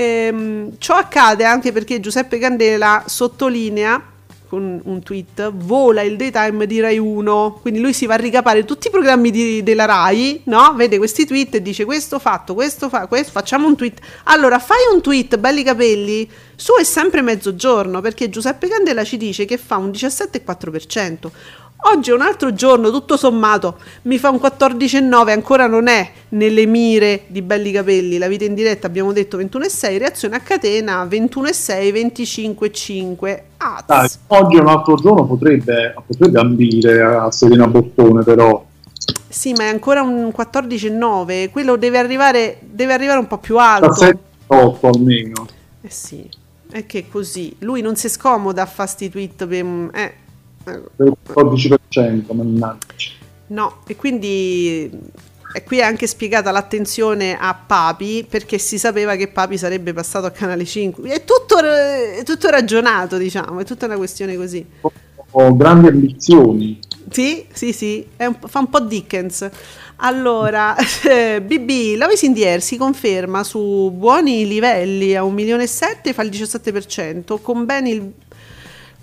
Ehm, ciò accade anche perché Giuseppe Candela sottolinea con un tweet, vola il daytime di Rai 1, quindi lui si va a ricapare tutti i programmi di, della Rai, no? Vede questi tweet e dice questo fatto, questo fa, questo, facciamo un tweet. Allora fai un tweet, belli capelli, su è sempre mezzogiorno, perché Giuseppe Candela ci dice che fa un 17,4%. Oggi è un altro giorno, tutto sommato, mi fa un 14,9, ancora non è nelle mire di belli capelli. La vita in diretta abbiamo detto 21,6, reazione a catena 21,6, 25,5. Ah, oggi è un altro giorno, potrebbe, potrebbe ambire a Serena Bottone però. Sì, ma è ancora un 14,9, quello deve arrivare, deve arrivare un po' più alto. 7, 8 almeno. Eh sì, è che così. Lui non si scomoda a fare sti tweet per... Eh del 14%, mannaggia. No, e quindi e qui è anche spiegata l'attenzione a Papi perché si sapeva che Papi sarebbe passato a Canale 5. È tutto, è tutto ragionato, diciamo, è tutta una questione così. Ho grandi ambizioni. Sì, sì, sì, un, fa un po' Dickens. Allora, (laughs) eh, BB, Lovis in the si conferma su buoni livelli a 1 milione e 7, fa il 17%, con ben il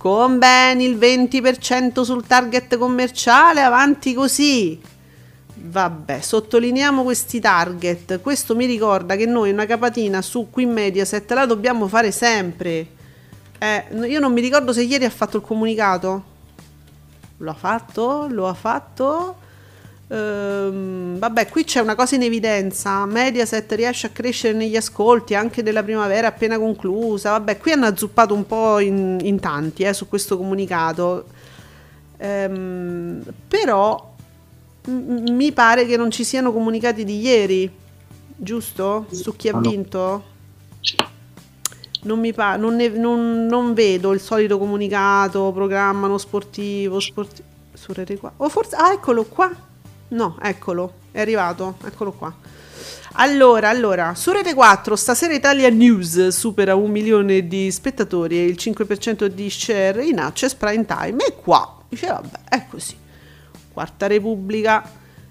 con ben il 20% sul target commerciale, avanti così. Vabbè, sottolineiamo questi target. Questo mi ricorda che noi una capatina su qui Mediaset la dobbiamo fare sempre. Eh, io non mi ricordo se ieri ha fatto il comunicato. Lo ha fatto? Lo ha fatto? Ehm, vabbè, qui c'è una cosa in evidenza. Mediaset riesce a crescere negli ascolti anche della primavera appena conclusa. Vabbè, qui hanno azzuppato un po' in, in tanti eh, su questo comunicato. Ehm, però m- mi pare che non ci siano comunicati di ieri, giusto? Su chi ha vinto? Non, mi pa- non, ne- non, non vedo il solito comunicato, programma non sportivo, sportivo. Su Rete 4. O forse. Ah, eccolo qua No, eccolo, è arrivato, eccolo qua. Allora, allora, su Rete 4 stasera Italia News supera un milione di spettatori e il 5% di share in access prime time e qua, dice vabbè, è così. Quarta Repubblica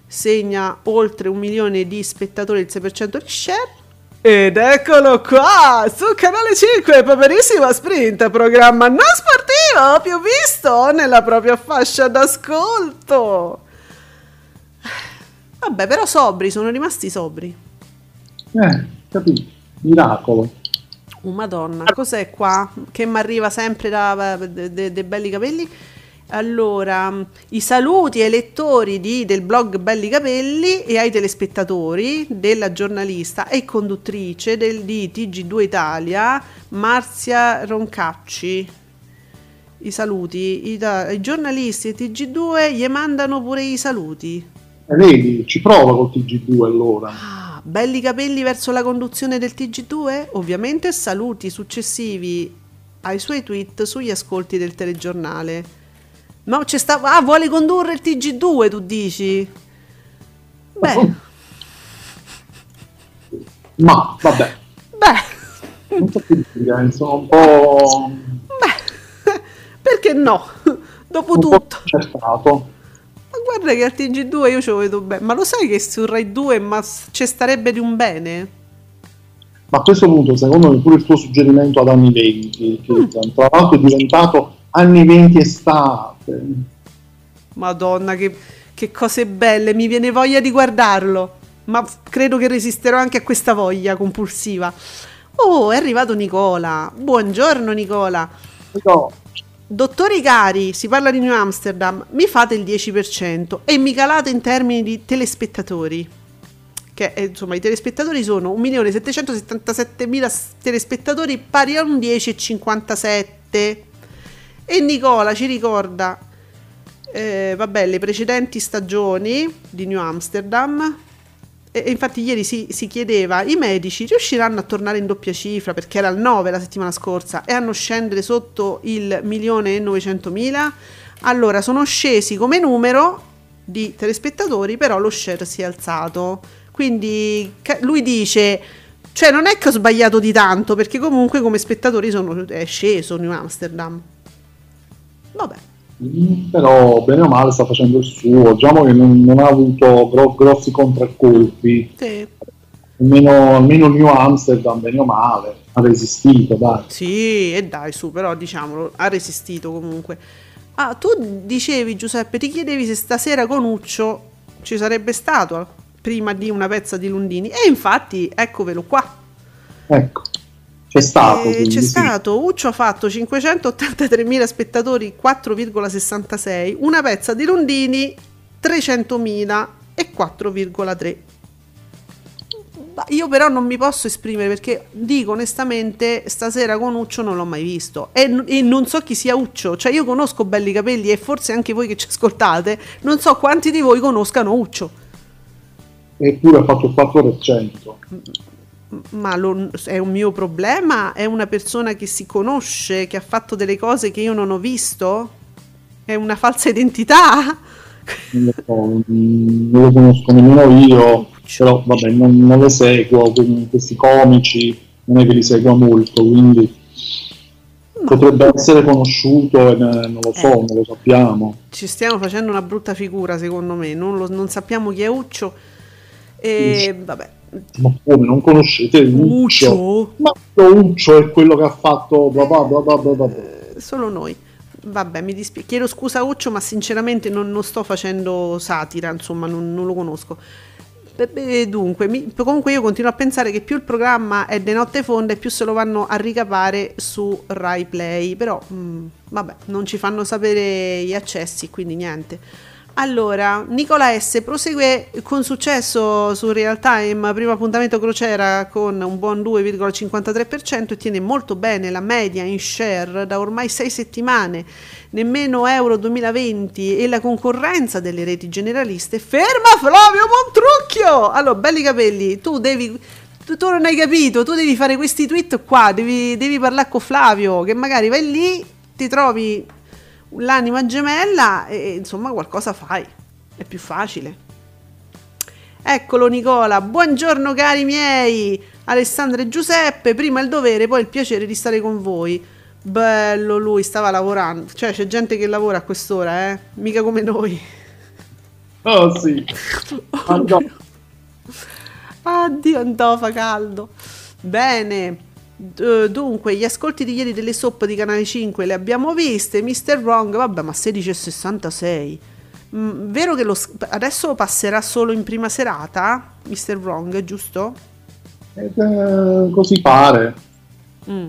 segna oltre un milione di spettatori e il 6% di share ed eccolo qua, su Canale 5, Paperissima Sprint, programma non sportivo più visto nella propria fascia d'ascolto. Vabbè, però sobri, sono rimasti sobri. Eh, capito. Miracolo. Oh, madonna, cos'è qua? Che mi arriva sempre da dei belli capelli. Allora, i saluti ai lettori di, del blog Belli Capelli e ai telespettatori della giornalista e conduttrice del, di TG2 Italia, Marzia Roncacci. I saluti, i, i giornalisti di TG2 gli mandano pure i saluti. Eh, vedi, ci prova col TG2 allora. Ah, belli capelli verso la conduzione del TG2? Ovviamente saluti successivi ai suoi tweet sugli ascolti del telegiornale. Ma c'è sta... Ah, vuole condurre il TG2, tu dici? Beh. Ma, vabbè. Beh. Non so più dire, insomma, un po'... Beh, (laughs) perché no? Dopo un tutto. Po ma guarda che al TG2 io ce lo vedo bene. Ma lo sai che su Rai 2 ma ci starebbe di un bene? Ma a questo punto, secondo me, pure il tuo suggerimento ad anni 20, che mm. tra l'altro è diventato anni 20 estate. Madonna, che, che cose belle, mi viene voglia di guardarlo. Ma credo che resisterò anche a questa voglia compulsiva. Oh, è arrivato Nicola. Buongiorno Nicola. No. Dottori cari, si parla di New Amsterdam, mi fate il 10% e mi calate in termini di telespettatori. Che eh, insomma i telespettatori sono 1.777.000 telespettatori pari a un 10,57. E Nicola ci ricorda, eh, vabbè, le precedenti stagioni di New Amsterdam e infatti ieri si, si, chiedeva, i medici riusciranno a tornare in doppia cifra perché era il 9 la settimana scorsa e hanno scendere sotto il milione e 900 mila? Allora sono scesi come numero di telespettatori, però lo share si è alzato. Quindi lui dice, cioè non è che ho sbagliato di tanto perché comunque come spettatori sono, è sceso New Amsterdam. Vabbè però bene o male sta facendo il suo diciamo che non, non ha avuto gro- grossi contraccolpi sì. almeno, almeno New Amsterdam, bene o male, ha resistito, dai. Sì, e dai, su, però diciamolo, ha resistito comunque. Ah, tu dicevi Giuseppe, ti chiedevi se stasera con Uccio ci sarebbe stato prima di una pezza di Lundini e infatti eccovelo qua. Ecco. C'è stato. Eh, c'è stato, Uccio ha fatto 583.000 spettatori, 4,66, una pezza di Lundini 300.000 e 4,3. Io però non mi posso esprimere perché dico onestamente, stasera con Uccio non l'ho mai visto e, e, non so chi sia Uccio, cioè io conosco Belli Capelli e forse anche voi che ci ascoltate, non so quanti di voi conoscano Uccio. Eppure ha fatto il 4% ma lo, è un mio problema? È una persona che si conosce, che ha fatto delle cose che io non ho visto? È una falsa identità? Non lo, so, non lo conosco nemmeno io, però vabbè, non, non le seguo, questi comici non è che li seguo molto, quindi potrebbe essere conosciuto e non lo so, eh. non lo sappiamo. Ci stiamo facendo una brutta figura secondo me, non, lo, non sappiamo chi è Uccio e vabbè ma come non conoscete Uccio? Uccio? Ma Uccio è quello che ha fatto bla bla bla bla bla. Eh, solo noi. Vabbè, mi dispiace. Chiedo scusa Uccio, ma sinceramente non, non sto facendo satira, insomma, non, non lo conosco. Dunque, mi, comunque io continuo a pensare che più il programma è de notte fonda e più se lo vanno a ricapare su Rai Play, però mh, mm, vabbè, non ci fanno sapere gli accessi, quindi niente. Allora, Nicola S prosegue con successo su Real Time, primo appuntamento crociera con un buon 2,53% e tiene molto bene la media in share da ormai 6 settimane, nemmeno Euro 2020 e la concorrenza delle reti generaliste. Ferma Flavio Montrucchio! Allora, belli capelli, tu devi tu, tu, non hai capito, tu devi fare questi tweet qua, devi, devi parlare con Flavio, che magari vai lì, ti trovi l'anima gemella e insomma qualcosa fai, è più facile. Eccolo Nicola, buongiorno cari miei, Alessandra e Giuseppe, prima il dovere, poi il piacere di stare con voi. Bello lui, stava lavorando, cioè c'è gente che lavora a quest'ora, eh? Mica come noi. (laughs) Oh sì. (laughs) Addio, Addio andò, fa caldo. Bene. Dunque, gli ascolti di ieri delle soap di Canale 5 le abbiamo viste. Mr. Wrong, vabbè, ma 16,66. Mm, vero che lo, adesso passerà solo in prima serata? Mr. Wrong, giusto? Ed, eh, così pare. Mm.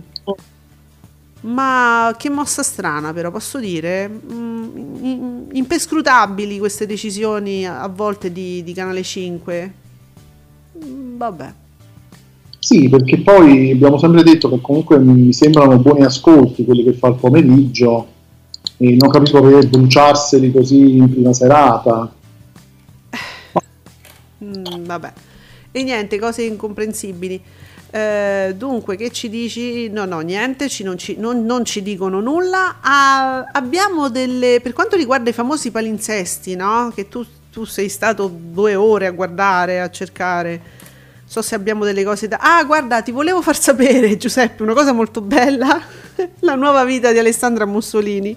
Ma che mossa strana, però posso dire. Mm, impescrutabili queste decisioni a volte di, di Canale 5. Mm, vabbè. Sì, perché poi abbiamo sempre detto che comunque mi sembrano buoni ascolti quelli che fa il pomeriggio e non capisco perché bruciarseli così in prima serata. Mm, vabbè. E niente, cose incomprensibili. Eh, dunque, che ci dici? No, no, niente, ci, non, ci, non, non, ci, dicono nulla. Ah, abbiamo delle. Per quanto riguarda i famosi palinsesti, no? Che tu, tu sei stato due ore a guardare, a cercare so se abbiamo delle cose da... Ah, guarda, ti volevo far sapere, (laughs) Giuseppe, una cosa molto bella, (laughs) la nuova vita di Alessandra Mussolini.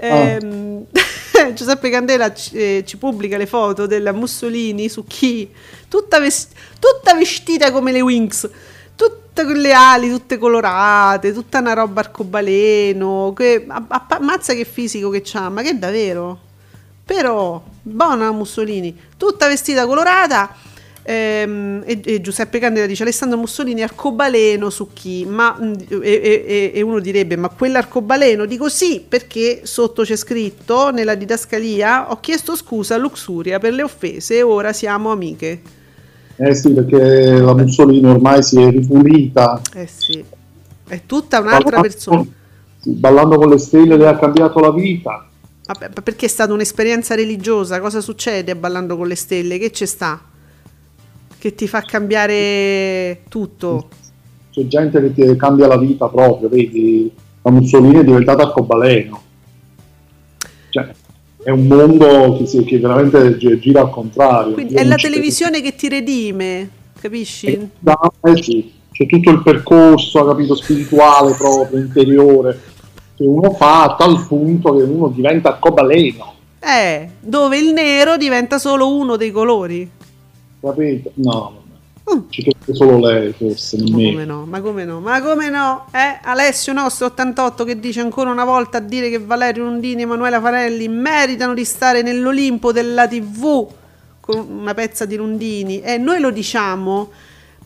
Oh. (laughs) Giuseppe Candela ci, eh, ci, pubblica le foto della Mussolini su chi? Tutta, vest- tutta vestita come le Wings, tutte con le ali tutte colorate, tutta una roba arcobaleno, che, ammazza che fisico che c'ha, ma che davvero? Però, buona Mussolini, tutta vestita colorata e, e, Giuseppe Candela dice Alessandro Mussolini arcobaleno su chi? Ma, mm, e, e, uno direbbe ma quell'arcobaleno? Dico sì perché sotto c'è scritto nella didascalia ho chiesto scusa a Luxuria per le offese e ora siamo amiche. Eh sì perché la Mussolini ormai si è ripulita. Eh sì, è tutta un'altra ballando, persona. Ballando con le stelle le ha cambiato la vita. Vabbè, perché è stata un'esperienza religiosa? Cosa succede ballando con le stelle? Che c'è sta? Che ti fa cambiare tutto. C'è gente che ti cambia la vita proprio, vedi, la Mussolini è diventata arcobaleno. Cioè, è un mondo che, si, che veramente gira al contrario. Quindi è la televisione che... ti redime, capisci? Eh sì, c'è tutto il percorso, capito, spirituale proprio, interiore, che uno fa a tal punto che uno diventa arcobaleno. Eh, dove il nero diventa solo uno dei colori capito? No, Mm. Ci crede solo lei, forse. Ma come no? Ma come no? Ma come no? Eh? Alessio Nostro 88 che dice ancora una volta a dire che Valerio Nundini e Emanuela Farelli meritano di stare nell'Olimpo della TV con una pezza di Rundini e noi lo diciamo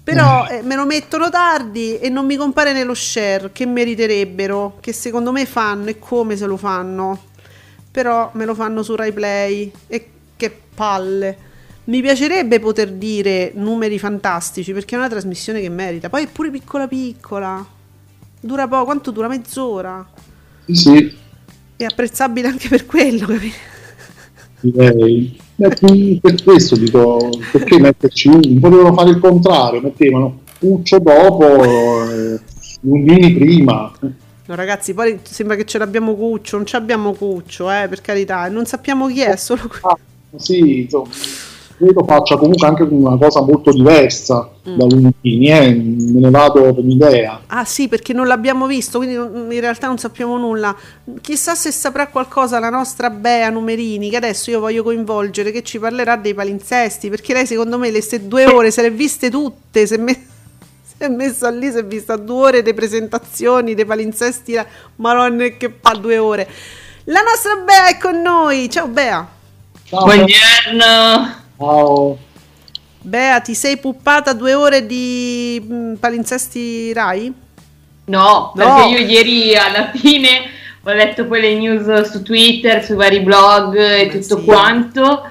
però eh. (laughs) eh, me lo mettono tardi e non mi compare nello share che meriterebbero che secondo me fanno e come se lo fanno però me lo fanno su Rai Play e che palle mi piacerebbe poter dire numeri fantastici perché è una trasmissione che merita. Poi è pure piccola piccola. Dura poco quanto dura? Mezz'ora. Sì. Sì è apprezzabile anche per quello capito? direi. Per questo dico perché metterci un potevano fare il contrario mettevano Puccio dopo eh, Lundini prima. No, ragazzi, poi sembra che ce l'abbiamo Cuccio, non ci abbiamo Cuccio, eh, per carità, non sappiamo chi è, solo ah, Sì, insomma, credo faccia comunque anche una cosa molto diversa mm. da Lundini, eh? me ne vado per un'idea. Ah sì, perché non l'abbiamo visto, quindi in realtà non sappiamo nulla. Chissà se saprà qualcosa la nostra Bea Numerini, che adesso io voglio coinvolgere, che ci parlerà dei palinsesti, perché lei secondo me le ste due ore se le ha viste tutte, se me (laughs) si è messa lì, si è vista due ore di presentazioni, dei palinsesti, ma non è che fa due ore. La nostra Bea è con noi, ciao Bea. Ciao. Buongiorno. Ciao. Bea, ti sei puppata due ore di mm, palinsesti Rai? No, perché io ieri alla fine ho letto poi le news su Twitter, sui vari blog e eh tutto sì. quanto.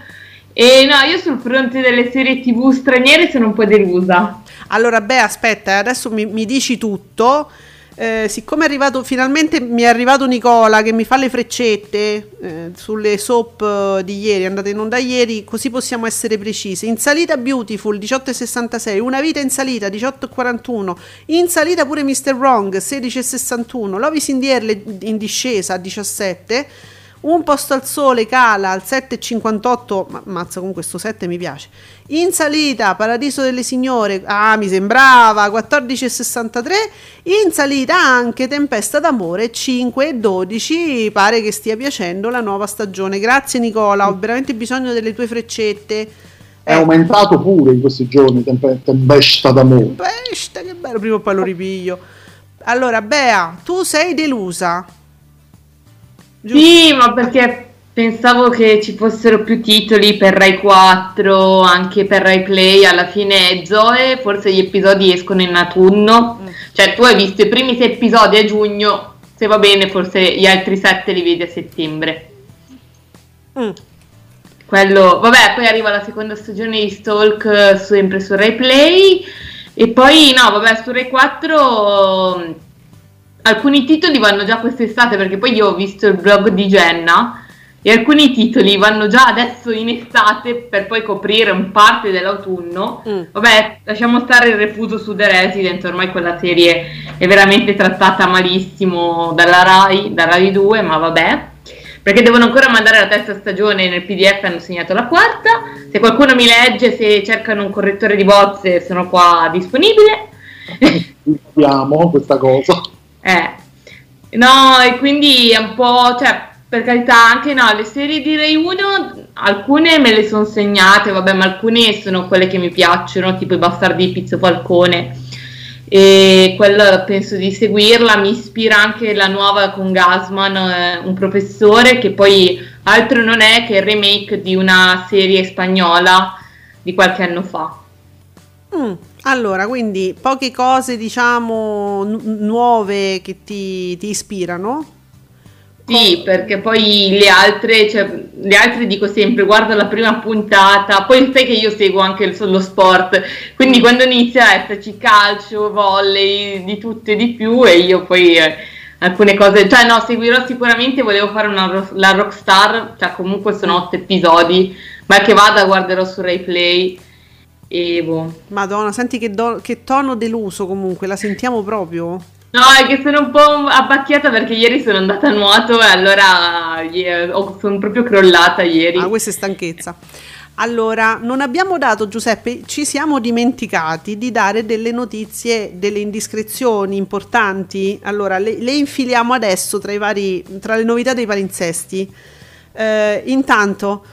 E no, io sul fronte delle serie tv straniere sono un po' delusa. Allora, Bea, aspetta, eh, adesso mi, mi dici tutto eh, siccome è arrivato finalmente mi è arrivato Nicola che mi fa le freccette eh, sulle soap eh, di ieri, andate in onda ieri, così possiamo essere precisi. In salita Beautiful 18,66, Una vita in salita 18,41, in salita pure Mr. Wrong 16,61, Lovis in in discesa 17 un posto al sole cala al 7,58, ma mazza con questo 7 mi piace. In salita Paradiso delle Signore, ah mi sembrava, 14,63. In salita anche Tempesta d'amore 5,12. Pare che stia piacendo la nuova stagione. Grazie Nicola, ho veramente bisogno delle tue freccette. È eh. aumentato pure in questi giorni Tempesta d'amore. Tempesta, che bello, prima o poi lo ripiglio. Allora, Bea, tu sei delusa. Giusto? Sì, ma perché pensavo che ci fossero più titoli per Rai 4, anche per Rai Play. Alla fine Zoe, forse gli episodi escono in autunno. Mm. Cioè, tu hai visto i primi sei episodi a giugno, se va bene, forse gli altri sette li vedi a settembre. Mm. Quello, vabbè, poi arriva la seconda stagione di Stalk sempre su Rai Play. E poi, no, vabbè, su Rai 4 alcuni titoli vanno già quest'estate perché poi io ho visto il blog di Jenna e alcuni titoli vanno già adesso in estate per poi coprire un parte dell'autunno. Mm. Vabbè, lasciamo stare il refuso su The Resident, ormai quella serie è veramente trattata malissimo dalla Rai, da Rai 2, ma vabbè. Perché devono ancora mandare la terza stagione nel PDF hanno segnato la quarta. Se qualcuno mi legge, se cercano un correttore di bozze, sono qua disponibile. Abbiamo questa cosa. (laughs) Eh. No, e quindi è un po', cioè, per carità, anche no, le serie di Rai 1, alcune me le sono segnate, vabbè, ma alcune sono quelle che mi piacciono, tipo i bastardi di Pizzo Falcone. E quella penso di seguirla, mi ispira anche la nuova con Gasman, eh, un professore che poi altro non è che il remake di una serie spagnola di qualche anno fa. Mm. Allora, quindi poche cose, diciamo, nu- nuove che ti, ti ispirano? Sì, perché poi le altre, cioè, le altre dico sempre, guarda la prima puntata, poi sai che io seguo anche lo sport, quindi quando inizia a esserci calcio, volley, di tutto e di più e io poi eh, alcune cose, cioè no, seguirò sicuramente, volevo fare una, la Rockstar, cioè comunque sono otto episodi, ma che vada guarderò su Rai Play Evo. Madonna, senti che, do- che tono deluso comunque, la sentiamo proprio? No, è che sono un po' abbacchiata perché ieri sono andata a nuoto e allora yeah, sono proprio crollata ieri. Ah, questa è stanchezza. Allora, non abbiamo dato, Giuseppe, ci siamo dimenticati di dare delle notizie, delle indiscrezioni importanti. Allora, le, le infiliamo adesso tra, vari, tra, le novità dei palinsesti. Eh, intanto,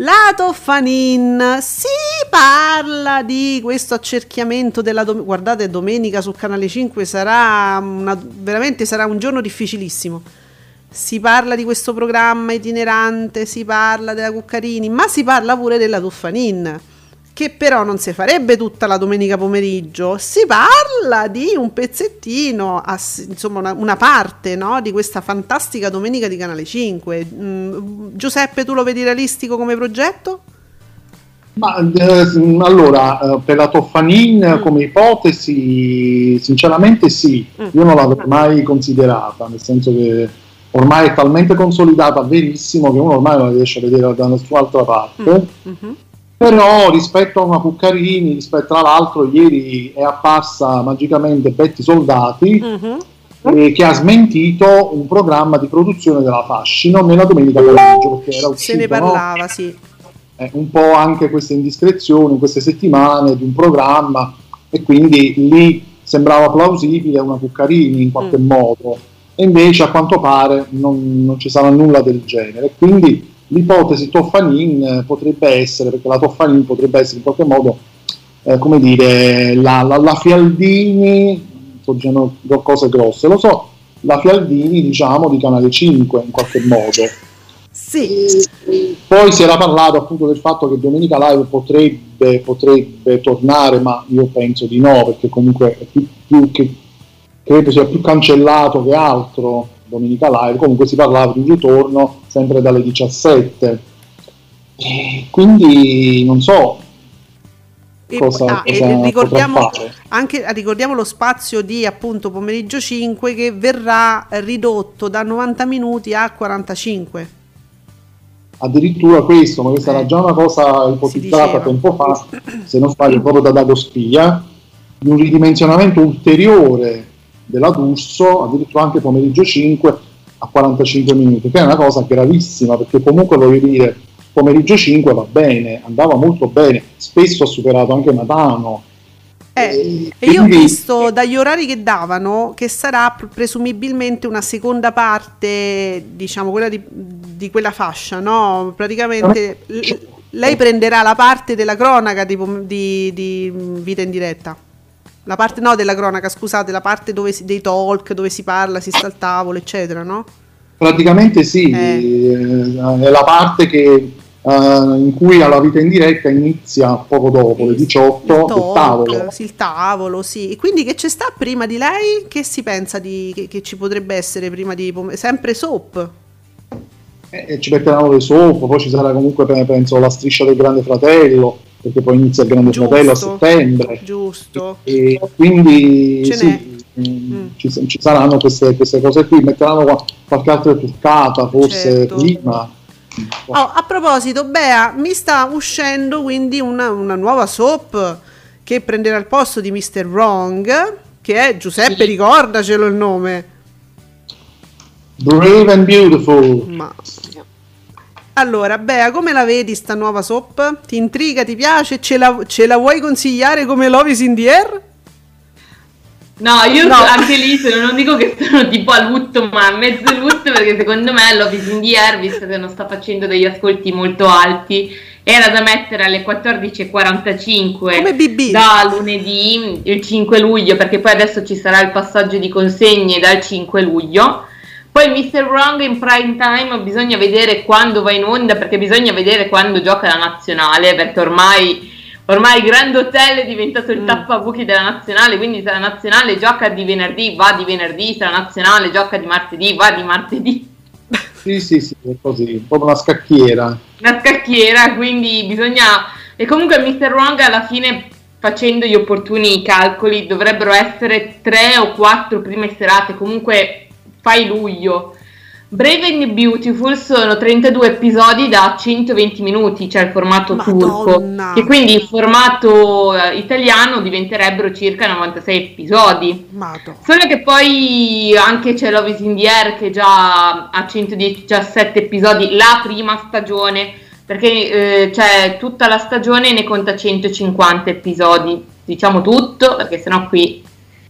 la Toffanin, sì, parla di questo accerchiamento della domenica. Guardate, domenica su Canale 5 sarà una, veramente sarà un giorno difficilissimo. Si parla di questo programma itinerante, si parla della Cuccarini, ma si parla pure della Tuffanin che però non si farebbe tutta la domenica pomeriggio, si parla di un pezzettino, insomma una, una parte no, di questa fantastica domenica di Canale 5. Mm, Giuseppe, tu lo vedi realistico come progetto? Ma, eh, allora, eh, per la Toffanin mm. come ipotesi, sinceramente sì, mm. io non l'avrei mai considerata, nel senso che ormai è talmente consolidata, verissimo, che uno ormai non la riesce a vedere da nessun'altra parte. Mm. Mm-hmm però rispetto a una Cuccarini, rispetto all'altro, ieri è apparsa magicamente Betty Soldati uh-huh. eh, che ha smentito un programma di produzione della Fascino nella domenica pomeriggio perché era uscito, se ne parlava, no? sì. Eh, un po' anche queste indiscrezioni, queste settimane di un programma e quindi lì sembrava plausibile una Cuccarini in qualche mm. modo e invece a quanto pare non, non ci sarà nulla del genere. Quindi l'ipotesi Toffanin eh, potrebbe essere, perché la Toffanin potrebbe essere in qualche modo, eh, come dire, la, la, la Fialdini, sto dicendo cose grosse, lo so, la Fialdini diciamo di Canale 5 in qualche modo. Sì. Poi si era parlato appunto del fatto che Domenica Live potrebbe, potrebbe tornare, ma io penso di no, perché comunque è più, più che, credo sia più cancellato che altro Domenica Live, comunque si parlava di un ritorno sempre dalle 17. E quindi non so cosa, e, ah, cosa ricordiamo, anche, ricordiamo lo spazio di appunto pomeriggio 5 che verrà ridotto da 90 minuti a 45 addirittura questo, ma questa eh, era già una cosa ipotizzata tempo fa, se non sbaglio proprio da Dago Spia, di un ridimensionamento ulteriore della D'Urso, addirittura anche pomeriggio 5 a 45 minuti, che è una cosa gravissima perché comunque voglio dire, pomeriggio 5 va bene, andava molto bene, spesso ha superato anche Natano. Eh, e io ho visto dagli orari che davano che sarà presumibilmente una seconda parte, diciamo quella di, di quella fascia, no? Praticamente lei prenderà la parte della cronaca di, di, di vita in diretta. La parte no della cronaca, scusate, la parte dove si, dei talk, dove si parla, si sta al tavolo, eccetera, no? Praticamente sì, eh. eh è la parte che, uh, in cui alla vita in diretta inizia poco dopo, le 18, il, talk, il tavolo. Sì, il tavolo, sì. E quindi che ci sta prima di lei? Che si pensa di, che, che ci potrebbe essere prima di... sempre soap? Eh, ci metteranno le soap, poi ci sarà comunque, penso, la striscia del Grande Fratello perché poi inizia il Grande giusto, Fratello a settembre. Giusto. E quindi sì, mm, mm. Ci, ci, saranno queste, queste, cose qui, metteranno qualche altra truccata forse certo. prima. Oh, a proposito, Bea, mi sta uscendo quindi una, una, nuova soap che prenderà il posto di Mr. Wrong, che è Giuseppe, sì. ricordacelo il nome. Brave and Beautiful. Ma allora, Bea, come la vedi sta nuova soap? Ti intriga, ti piace? Ce la, ce la vuoi consigliare come Love is in the air? No, io no. anche lì sono, non dico che sono tipo a lutto, ma a mezzo lutto, perché secondo me Love is in the air, visto che non sta facendo degli ascolti molto alti, era da mettere alle 14.45 da lunedì, il 5 luglio, perché poi adesso ci sarà il passaggio di consegne dal 5 luglio poi Mr. Wrong in prime time bisogna vedere quando va in onda, perché bisogna vedere quando gioca la nazionale, perché ormai, ormai il Grand Hotel è diventato il mm. tappabuchi della nazionale, quindi se la nazionale gioca di venerdì va di venerdì, se la nazionale gioca di martedì va di martedì. (laughs) Sì, sì, sì, è così, proprio una scacchiera. Una scacchiera, quindi bisogna... E comunque Mr. Wrong alla fine facendo gli opportuni calcoli dovrebbero essere tre o quattro prime serate, comunque fai luglio. Brave and Beautiful sono 32 episodi da 120 minuti, cioè il formato Madonna. turco, che quindi in formato eh, italiano diventerebbero circa 96 episodi. Madonna. Solo che poi anche c'è Love is in the Air che già ha 117 episodi, la prima stagione, perché eh, cioè, tutta la stagione ne conta 150 episodi, diciamo tutto, perché sennò qui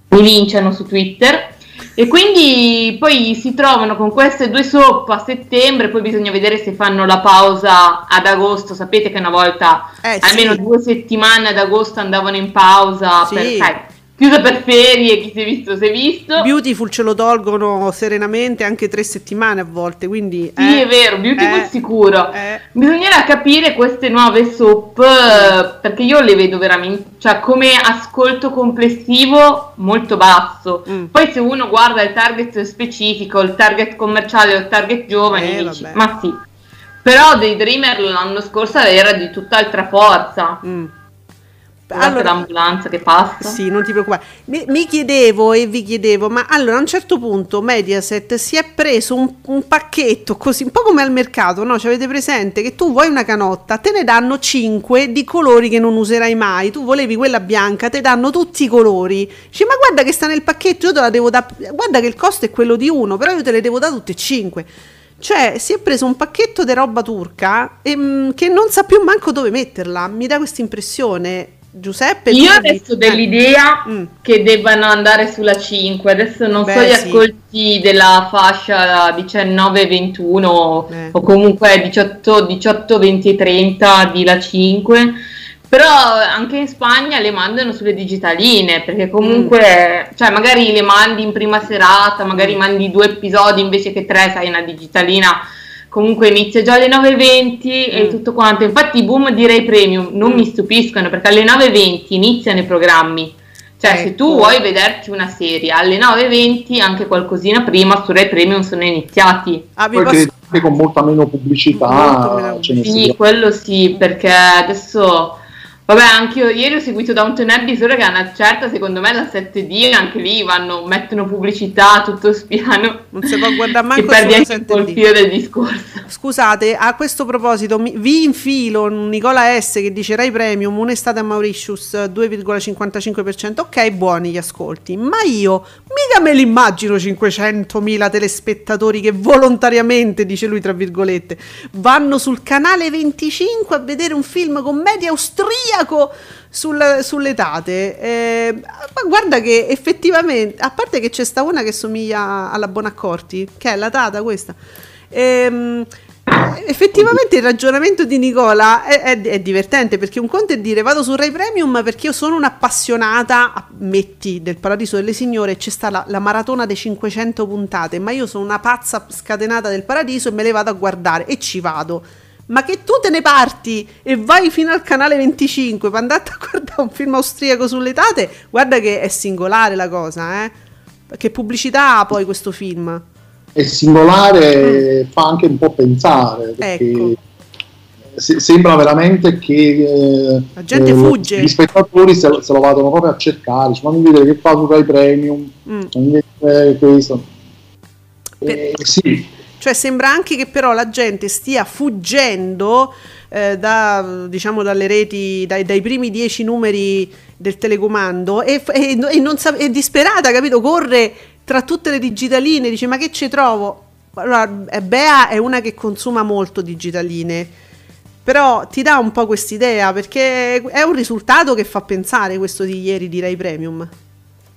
mi linciano su Twitter. E quindi poi si trovano con queste due soap a settembre, poi bisogna vedere se fanno la pausa ad agosto. Sapete che una volta Eh, almeno sì. due settimane ad agosto andavano in pausa Sì. per, sai, chiusa per ferie, chi si è visto si è visto. Beautiful ce lo tolgono serenamente anche tre settimane a volte, quindi... Sì, eh, è vero, Beautiful eh, sicuro. eh. Bisognerà capire queste nuove soap eh, perché io le vedo veramente, cioè come ascolto complessivo molto basso. Mm. Poi se uno guarda il target specifico, il target commerciale o il target giovane, Eh, dici, ma sì. Però dei Dreamer l'anno scorso era di tutt'altra forza. Mm. Allora, l'ambulanza che passa. Sì, non ti preoccupare. Mi, mi chiedevo e vi chiedevo, ma allora a un certo punto Mediaset si è preso un, un pacchetto così, un po' come al mercato, no? Ci avete presente che tu vuoi una canotta, te ne danno 5 di colori che non userai mai. Tu volevi quella bianca, te danno tutti i colori. Dici, ma guarda che sta nel pacchetto, io te la devo dare. Guarda che il costo è quello di uno, però io te le devo dare tutte e 5. Cioè, si è preso un pacchetto di roba turca e, mm, che non sa più manco dove metterla. Mi dà questa impressione. Giuseppe, Io adesso eh. dell'idea Mm. che debbano andare sulla 5. Adesso non Beh, so gli sì. ascolti della fascia 19-21 Eh. o comunque 18, 18, 20 30 di la 5. Però anche in Spagna le mandano sulle digitaline perché comunque, Mm. cioè magari le mandi in prima serata, magari mandi due episodi invece che tre, sai, una digitalina comunque inizia già alle 9.20 e Mm. tutto quanto. Infatti i boom di Rai Premium non mi stupiscono perché alle 9.20 iniziano i programmi. Cioè, se tu Ecco. vuoi vederti una serie alle 9.20, anche qualcosina prima su Rai Premium sono iniziati. Ah, vi posso- con molta meno pubblicità Molto meno ce ne Sì, sia. quello sì, perché adesso. Vabbè, anche io ieri ho seguito Downton Abbey, solo che a una certa, secondo me, la 7D anche lì vanno, mettono pubblicità, tutto spiano. Non si può guardare (laughs) manco perdi anche un il 7D. filo del discorso. Scusate, a questo proposito mi- vi infilo un Nicola S che dice Rai Premium, un'estate a Mauritius 2,55%, ok buoni gli ascolti, ma io mica me l'immagino 500.000 telespettatori che volontariamente, dice lui tra virgolette, vanno sul canale 25 a vedere un film commedia austriaco sul- sulle date. Eh, ma guarda che effettivamente, a parte che c'è sta una che somiglia alla Bonaccorti, che è la Tata questa. Ehm, effettivamente il ragionamento di Nicola è, è- è divertente perché un conto è dire vado su Rai Premium perché io sono un'appassionata, metti, del Paradiso delle Signore, c'è sta la, la maratona dei 500 puntate, ma io sono una pazza scatenata del Paradiso e me le vado a guardare e ci vado. Ma che tu te ne parti e vai fino al canale 25 per andare a guardare un film austriaco sulle tate, guarda che è singolare la cosa, eh? Che pubblicità ha poi questo film? È singolare, fa anche un po' pensare, perché Mm. Ecco. se- sembra veramente che eh, La gente eh, fugge. gli spettatori se, lo- se lo vadano proprio a cercare, cioè, fammi vedere che fa su Rai Premium, Mm. fammi vedere questo. Per- Eh, sì, Cioè sembra anche che però la gente stia fuggendo eh, da, diciamo, dalle reti, dai, dai primi dieci numeri del telecomando e, e- e non sa- è disperata, capito? Corre tra tutte le digitaline, dice ma che ci trovo? Allora, eh, Bea è una che consuma molto digitaline, però ti dà un po' quest'idea perché è un risultato che fa pensare questo di ieri di Rai Premium.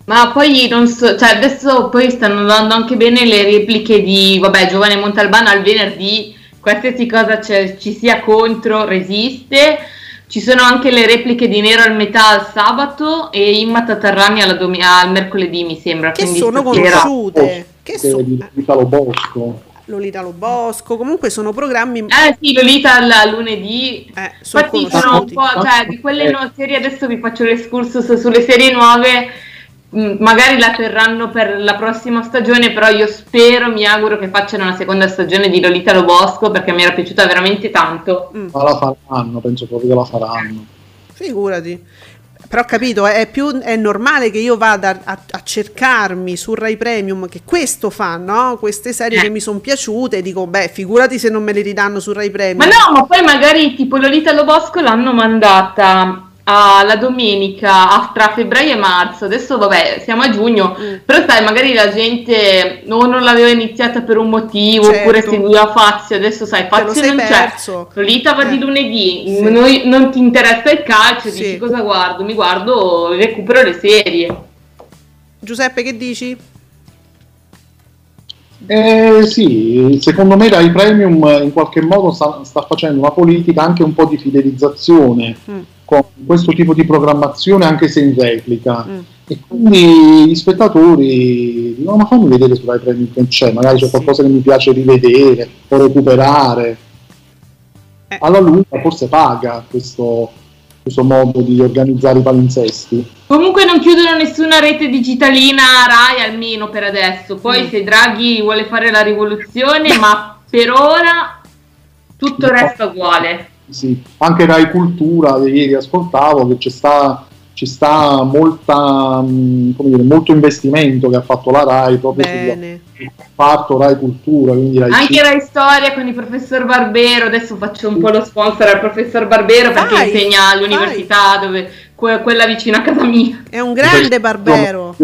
Ma poi non so, cioè adesso poi stanno dando anche bene le repliche di, vabbè, Giovane Montalbano al venerdì, qualsiasi cosa c'è- ci sia contro resiste. Ci sono anche le repliche di Nero al metà al sabato e Imma Tatarrani alla domi- al mercoledì, mi sembra. Che sono stasera- conosciute, che che so- di Italo Bosco. Lolita Lo Bosco, comunque sono programmi Eh sì, Lolita al lunedì. eh, sono Infatti sono un po', cioè di quelle no- serie, adesso vi faccio l'escursus sulle serie nuove, magari la terranno per la prossima stagione, però io spero, mi auguro che facciano una seconda stagione di Lolita Lo Bosco perché mi era piaciuta veramente tanto. Mm, Ma la faranno, penso proprio che la faranno. figurati. Però ho capito, è, più, è normale che io vada a, a cercarmi su Rai Premium che questo fa, no? Queste serie Eh. che mi sono piaciute, dico, beh, figurati se non me le ridanno su Rai Premium. Ma no, ma poi magari tipo Lolita Lo Bosco l'hanno mandata alla domenica a- tra febbraio e marzo, adesso vabbè siamo a giugno, Mm. però sai magari la gente o non l'aveva iniziata per un motivo Certo. oppure seguiva Fazio, adesso sai Fazio non c'è, perso. Lolita va Eh. di lunedì, Sì. noi- non ti interessa il calcio, Sì. dici cosa guardo? Mi guardo, recupero le serie. Giuseppe, che dici? Eh, sì, secondo me Rai Premium in qualche modo sta, sta, facendo una politica anche un po' di fidelizzazione mm. Con questo tipo di programmazione anche se in replica mm. e quindi gli spettatori dicono ma fammi vedere su Rai Premium che c'è, magari c'è qualcosa che mi piace rivedere o recuperare eh. alla lunga forse paga questo, questo modo di organizzare i palinsesti. Comunque non chiudono nessuna rete digitalina Rai almeno per adesso. Poi mm. se Draghi vuole fare la rivoluzione, ma per ora tutto resta uguale. Sì, anche Rai Cultura, ieri ascoltavo che c'è sta, ci sta molta, mm, dire, molto investimento che ha fatto la Rai proprio Bene. sul comparto Rai Cultura. Rai anche Rai Storia con il professor Barbero, adesso faccio un po' lo sponsor al professor Barbero perché vai, insegna all'università dove quella vicino a casa mia. È un grande barbero.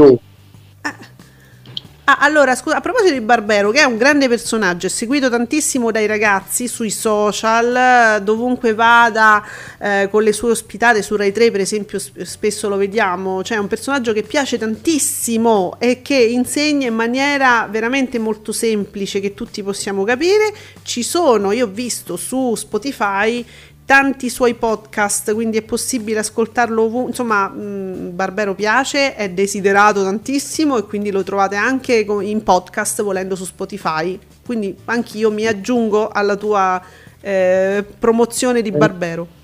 Ah, allora, scusa, a proposito di Barbero, che è un grande personaggio, è seguito tantissimo dai ragazzi sui social, dovunque vada eh, con le sue ospitate su Rai 3, per esempio, spesso lo vediamo. Cioè, è un personaggio che piace tantissimo e che insegna in maniera veramente molto semplice che tutti possiamo capire. Ci sono, io ho visto su Spotify tanti suoi podcast, quindi è possibile ascoltarlo ovunque. Insomma, mh, Barbero piace, è desiderato tantissimo e quindi lo trovate anche in podcast volendo su Spotify. Quindi anch'io mi aggiungo alla tua eh, promozione di Barbero.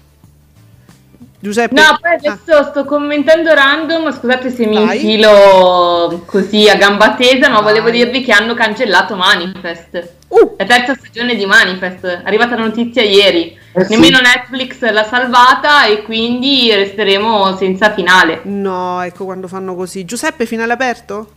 Giuseppe. No, poi adesso ah. sto commentando random, scusate se mi Vai. infilo così a gamba tesa, ma Vai. volevo dirvi che hanno cancellato Manifest. Uh. La terza stagione di Manifest, è arrivata la notizia ieri. Eh Nemmeno sì. Netflix l'ha salvata e quindi resteremo senza finale. No, ecco quando fanno così. Giuseppe, finale aperto?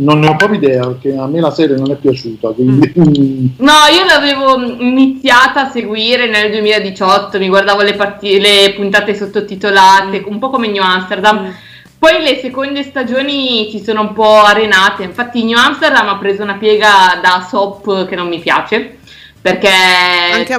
Non ne ho proprio idea perché a me la serie non è piaciuta. Quindi... Mm. (laughs) No, io l'avevo iniziata a seguire nel 2018, mi guardavo le, part- le puntate sottotitolate, mm. un po' come New Amsterdam. Mm. Poi le seconde stagioni si sono un po' arenate, infatti New Amsterdam ha preso una piega da soap che non mi piace perché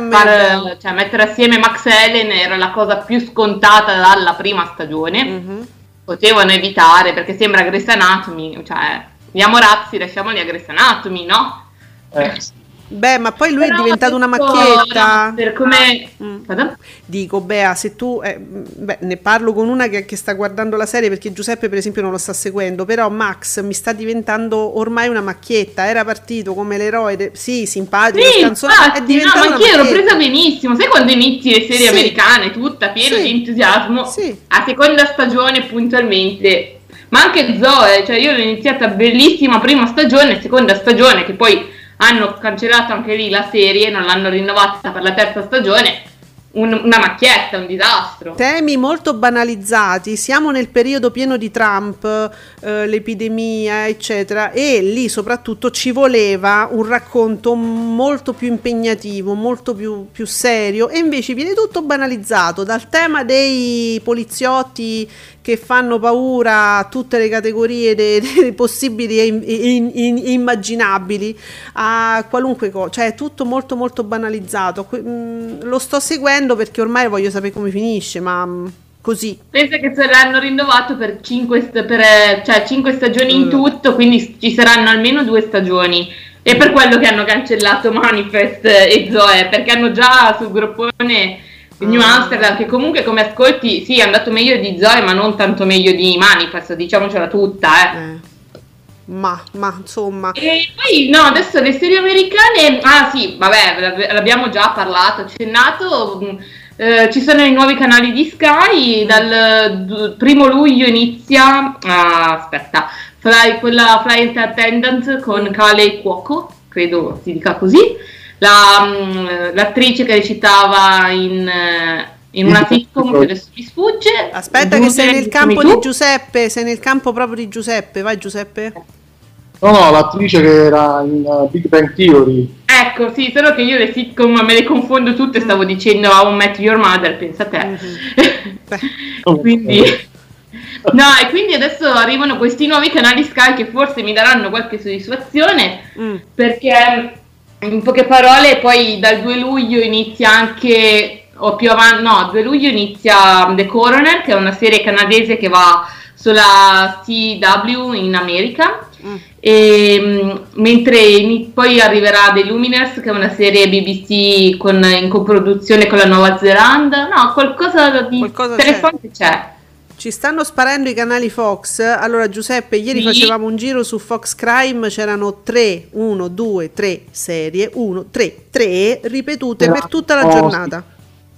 far, cioè, mettere assieme Max e Helen era la cosa più scontata dalla prima stagione mm-hmm. potevano evitare perché sembra Grey's Anatomy cioè andiamo razzi lasciamoli a Grey's Anatomy no? Eh. Beh, ma poi lui Però è diventato una macchietta. Per come... Mm. Dico, Bea, se tu... Eh, beh, ne parlo con una che, che, sta guardando la serie perché Giuseppe per esempio non lo sta seguendo, però Max mi sta diventando ormai una macchietta, era partito come l'eroe, de... sì, simpatico, sì, canzone, infatti, è diventato no, ma io l'ho presa benissimo, sai quando inizi le serie sì. americane, tutta piena sì. di entusiasmo, sì. a seconda stagione puntualmente ma anche Zoe, cioè io l'ho iniziata bellissima prima stagione, seconda stagione che poi hanno cancellato anche lì la serie, non l'hanno rinnovata per la terza stagione. Un, una macchietta, un disastro. Temi molto banalizzati, siamo nel periodo pieno di Trump, eh, l'epidemia, eccetera, e lì soprattutto ci voleva un racconto molto più impegnativo, molto più, più serio, e invece viene tutto banalizzato dal tema dei poliziotti che fanno paura a tutte le categorie dei, dei possibili e in, in, in, immaginabili a qualunque cosa, cioè è tutto molto molto banalizzato. Mm, lo sto seguendo perché ormai voglio sapere come finisce, ma mm, così. Pensa che se l'hanno rinnovato per 5 per, cioè, stagioni in tutto, quindi ci saranno almeno due stagioni. E per quello che hanno cancellato Manifest e Zoe, perché hanno già sul gruppone New ah. Amsterdam, che comunque come ascolti, sì, è andato meglio di Zoe, ma non tanto meglio di Manifest, diciamocela tutta, eh. eh. Ma, ma, insomma. E poi, no, adesso le serie americane, ah sì, vabbè, l'abbiamo già parlato, accennato. Mm, eh, ci sono i nuovi canali di Sky, dal primo luglio inizia, ah, aspetta, fly, quella Flight Attendant con Kale Cuoco, credo si dica così la, mm, l'attrice che recitava in, eh, in una sitcom che adesso mi sfugge. Aspetta che sei nel campo di Giuseppe, sei nel campo proprio di Giuseppe, vai Giuseppe. No, no, l'attrice che era in uh, Big Bang Theory. Ecco, sì, solo che io le sitcom me le confondo tutte, stavo dicendo How I Met Your Mother, pensa te. Mm-hmm. (laughs) quindi... No, e quindi adesso arrivano questi nuovi canali Sky che forse mi daranno qualche soddisfazione, mm. perché in poche parole, poi dal 2 luglio inizia anche, o più avanti, no, 2 luglio inizia The Coroner, che è una serie canadese che va sulla CW in America. Mm. E, mm, mentre poi arriverà The Luminers, che è una serie BBC con, in coproduzione con la Nuova Zelanda. No, qualcosa di qualcosa interessante c'è. c'è. Ci stanno sparendo i canali Fox. Allora, Giuseppe, ieri sì. facevamo un giro su Fox Crime. C'erano 3, 1, 2, 3 serie. 1, 3, 3 ripetute per tutta la giornata.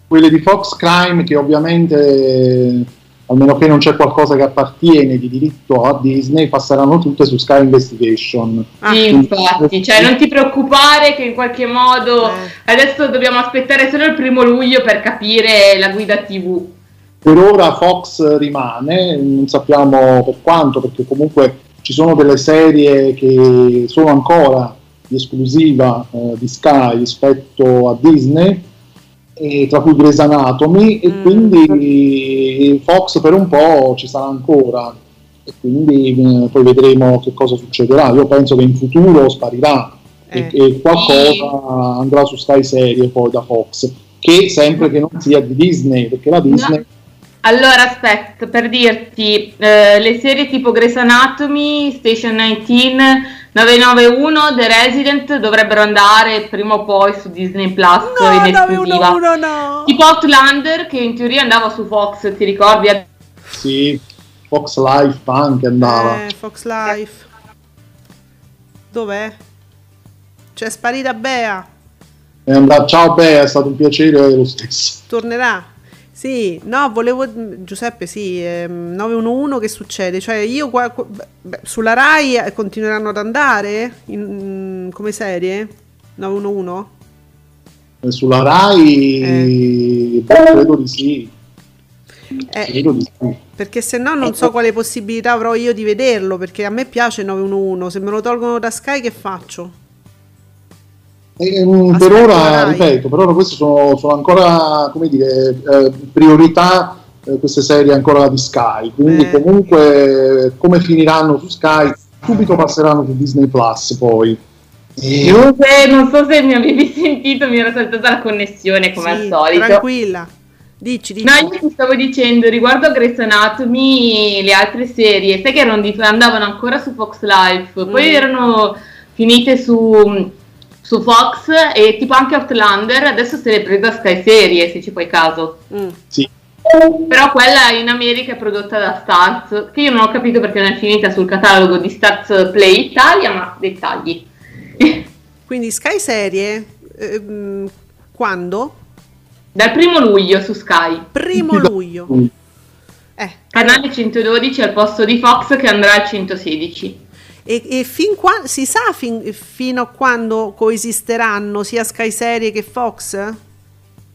Quelle di Fox Crime, che ovviamente, almeno che non c'è qualcosa che appartiene di diritto a Disney, passeranno tutte su Sky Investigation. Ah, sì, infatti, cioè non ti preoccupare che in qualche modo eh. adesso dobbiamo aspettare solo il primo luglio per capire la guida TV. Per ora Fox rimane, non sappiamo per quanto, perché comunque ci sono delle serie che sono ancora di esclusiva eh, di Sky rispetto a Disney, e tra cui Grey's Anatomy, e mm. quindi Fox per un po' ci sarà ancora, e quindi eh, poi vedremo che cosa succederà. Io penso che in futuro sparirà eh. e, e qualcosa andrà su Sky Serie poi da Fox, che sempre che non sia di Disney, perché la Disney... No allora, aspetta, per dirti, eh, le serie tipo Grey's Anatomy, Station 19, 991, The Resident dovrebbero andare prima o poi su Disney Plus no, in esclusiva. 911, no. Tipo Outlander, che in teoria andava su Fox, ti ricordi? Sì, Fox Life anche andava. Eh, Fox Life. Dov'è? C'è sparita Bea. È andata, ciao Bea, è stato un piacere lo stesso. Tornerà. Sì, no, volevo Giuseppe, sì, ehm, 911 che succede? Cioè io qua, qua, beh, sulla Rai eh, continueranno ad andare in, come serie? 911? Eh, sulla Rai eh. credo di sì. Eh, credo di sì. Perché se no non so quale possibilità avrò io di vederlo, perché a me piace 911, se me lo tolgono da Sky che faccio? Mm, per ora, ripeto, per ora queste sono, sono ancora come dire, eh, priorità eh, queste serie ancora di Sky, quindi comunque come finiranno su Sky subito passeranno su Disney Plus poi. E... Non, so, non so se mi avevi (laughs) sentito, mi era saltata la connessione come sì, al solito. Tranquilla. Dici, dici. No, io ti stavo dicendo riguardo a Grey's Anatomy, le altre serie, sai che erano, andavano ancora su Fox Life, poi mm. erano finite su su Fox e tipo anche Outlander adesso se l'è presa Sky Serie se ci fai caso. Mm. sì. Però quella in America è prodotta da Stars che io non ho capito perché non è finita sul catalogo di Stars Play Italia ma dettagli. (laughs) Quindi Sky Serie ehm, quando? dal primo luglio su Sky. Primo luglio. Eh. canale 112 al posto di Fox che andrà al 116 e, e fin qua, si sa fin, fino a quando coesisteranno sia Sky Serie che Fox?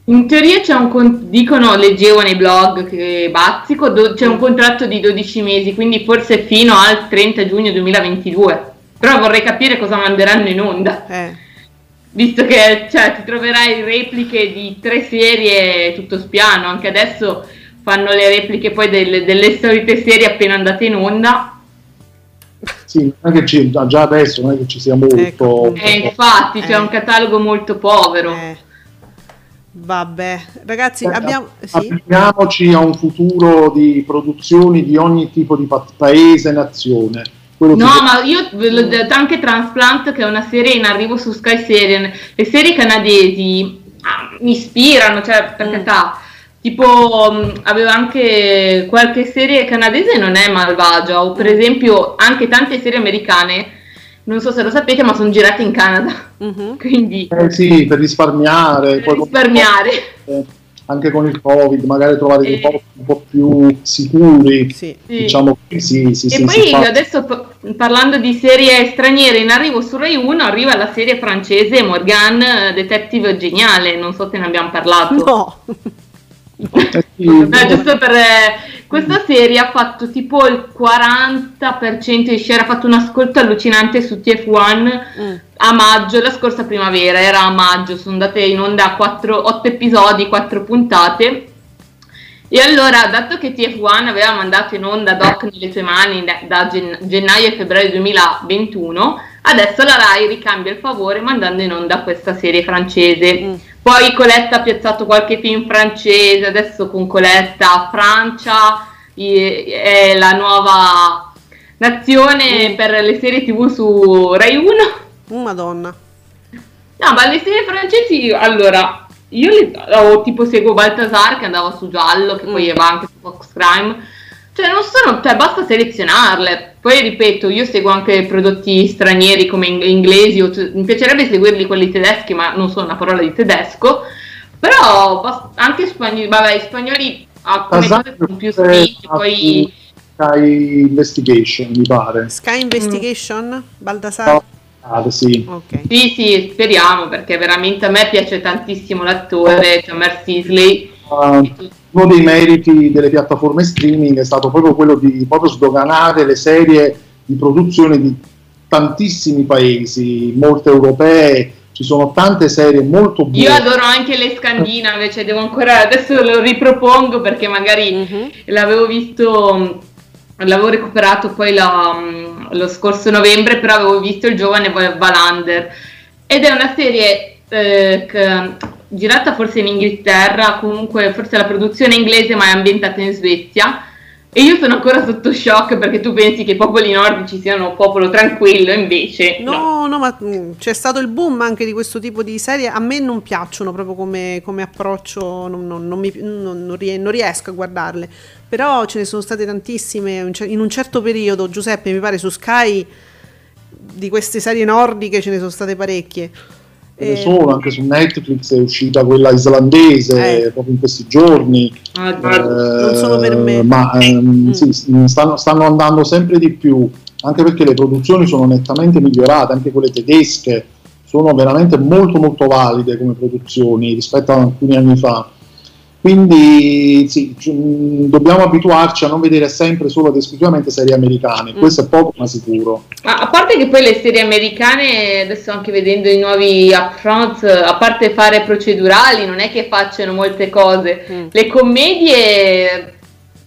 In teoria c'è un con- dicono, leggevo nei blog che bazzico, do- c'è un contratto di 12 mesi, quindi forse fino al 30 giugno 2022. Però vorrei capire cosa manderanno in onda. Eh. Visto che cioè, ti troverai repliche di tre serie tutto spiano, anche adesso fanno le repliche poi delle, delle solite serie appena andate in onda sì, non è che ci, già adesso non è che ci sia molto. Ecco, eh, infatti, c'è eh. un catalogo molto povero. Eh. Vabbè, ragazzi, eh, abbiamo. Sì? a un futuro di produzioni di ogni tipo di pa- paese, nazione. no, che... ma io ve l'ho detto anche Transplant, che è una serie in arrivo su Sky Serie. Le serie canadesi ah, mi ispirano, cioè, per mm. carità Tipo, mm, aveva anche qualche serie canadese non è malvagia, o per esempio anche tante serie americane, non so se lo sapete, ma sono girate in Canada. Uh-huh. (laughs) Quindi, eh sì, per risparmiare. Per risparmiare. Eh, anche con il Covid, magari trovare dei posti un po' più sicuri. Sì. Diciamo sì, sì, sì. E sì, poi adesso parlando di serie straniere in arrivo su Rai 1 arriva la serie francese Morgan Detective Geniale, non so se ne abbiamo parlato. No. No, giusto per eh, questa serie ha fatto tipo il 40% di share, ha fatto un ascolto allucinante su TF1 mm. a maggio, la scorsa primavera, era a maggio, sono andate in onda 4, 8 episodi, 4 puntate. E allora, dato che TF1 aveva mandato in onda Doc nelle sue mani da gen- gennaio e febbraio 2021, adesso la Rai ricambia il favore mandando in onda questa serie francese. Mm. Poi Coletta ha piazzato qualche film francese, adesso con Coletta Francia è la nuova nazione mm. per le serie tv su Rai 1. Oh, madonna. No, ma le serie francesi, allora, io le, oh, tipo seguo Baltasar che andava su Giallo, che mm. poi va anche su Fox Crime. Cioè, non sono, cioè, basta selezionarle. Poi ripeto, io seguo anche prodotti stranieri come in- inglesi, o, mi piacerebbe seguirli quelli tedeschi, ma non so una parola di tedesco. Però anche spagnoli, vabbè, i spagnoli alcune cose sono più spinti, poi Sky Investigation, mi pare. Sky Investigation? Mm. Baldassare? No. Ah, sì. Okay. sì, sì, speriamo perché veramente a me piace tantissimo l'attore, cioè Mer Sisley. Uh, uno dei meriti delle piattaforme streaming è stato proprio quello di proprio sdoganare le serie di produzione di tantissimi paesi, molte europee, ci sono tante serie molto buone. Io adoro anche le scandinave, cioè devo ancora, adesso lo ripropongo perché magari uh-huh. l'avevo visto l'avevo recuperato poi la, lo scorso novembre, però avevo visto il giovane Valander ed è una serie eh, che, girata forse in Inghilterra, comunque forse la produzione inglese ma è ambientata in Svezia e io sono ancora sotto shock perché tu pensi che i popoli nordici siano un popolo tranquillo, invece. No, no, no ma mm, c'è stato il boom anche di questo tipo di serie. A me non piacciono proprio come, come approccio, non, non, non, mi, non, riesco a guardarle. Però ce ne sono state tantissime. In un certo periodo, Giuseppe, mi pare su Sky, di queste serie nordiche ce ne sono state parecchie ce ne sono, anche su Netflix è uscita quella islandese eh. proprio in questi giorni. Ah, eh, non sono per me. Ma ehm, mm. sì, stanno, stanno, andando sempre di più, anche perché le produzioni sono nettamente migliorate, anche quelle tedesche sono veramente molto molto valide come produzioni rispetto a alcuni anni fa. Quindi sì, dobbiamo abituarci a non vedere sempre solo ed esclusivamente serie americane, mm. questo è poco ma sicuro. Ma a parte che poi le serie americane, adesso anche vedendo i nuovi upfront, a parte fare procedurali, non è che facciano molte cose. Mm. Le commedie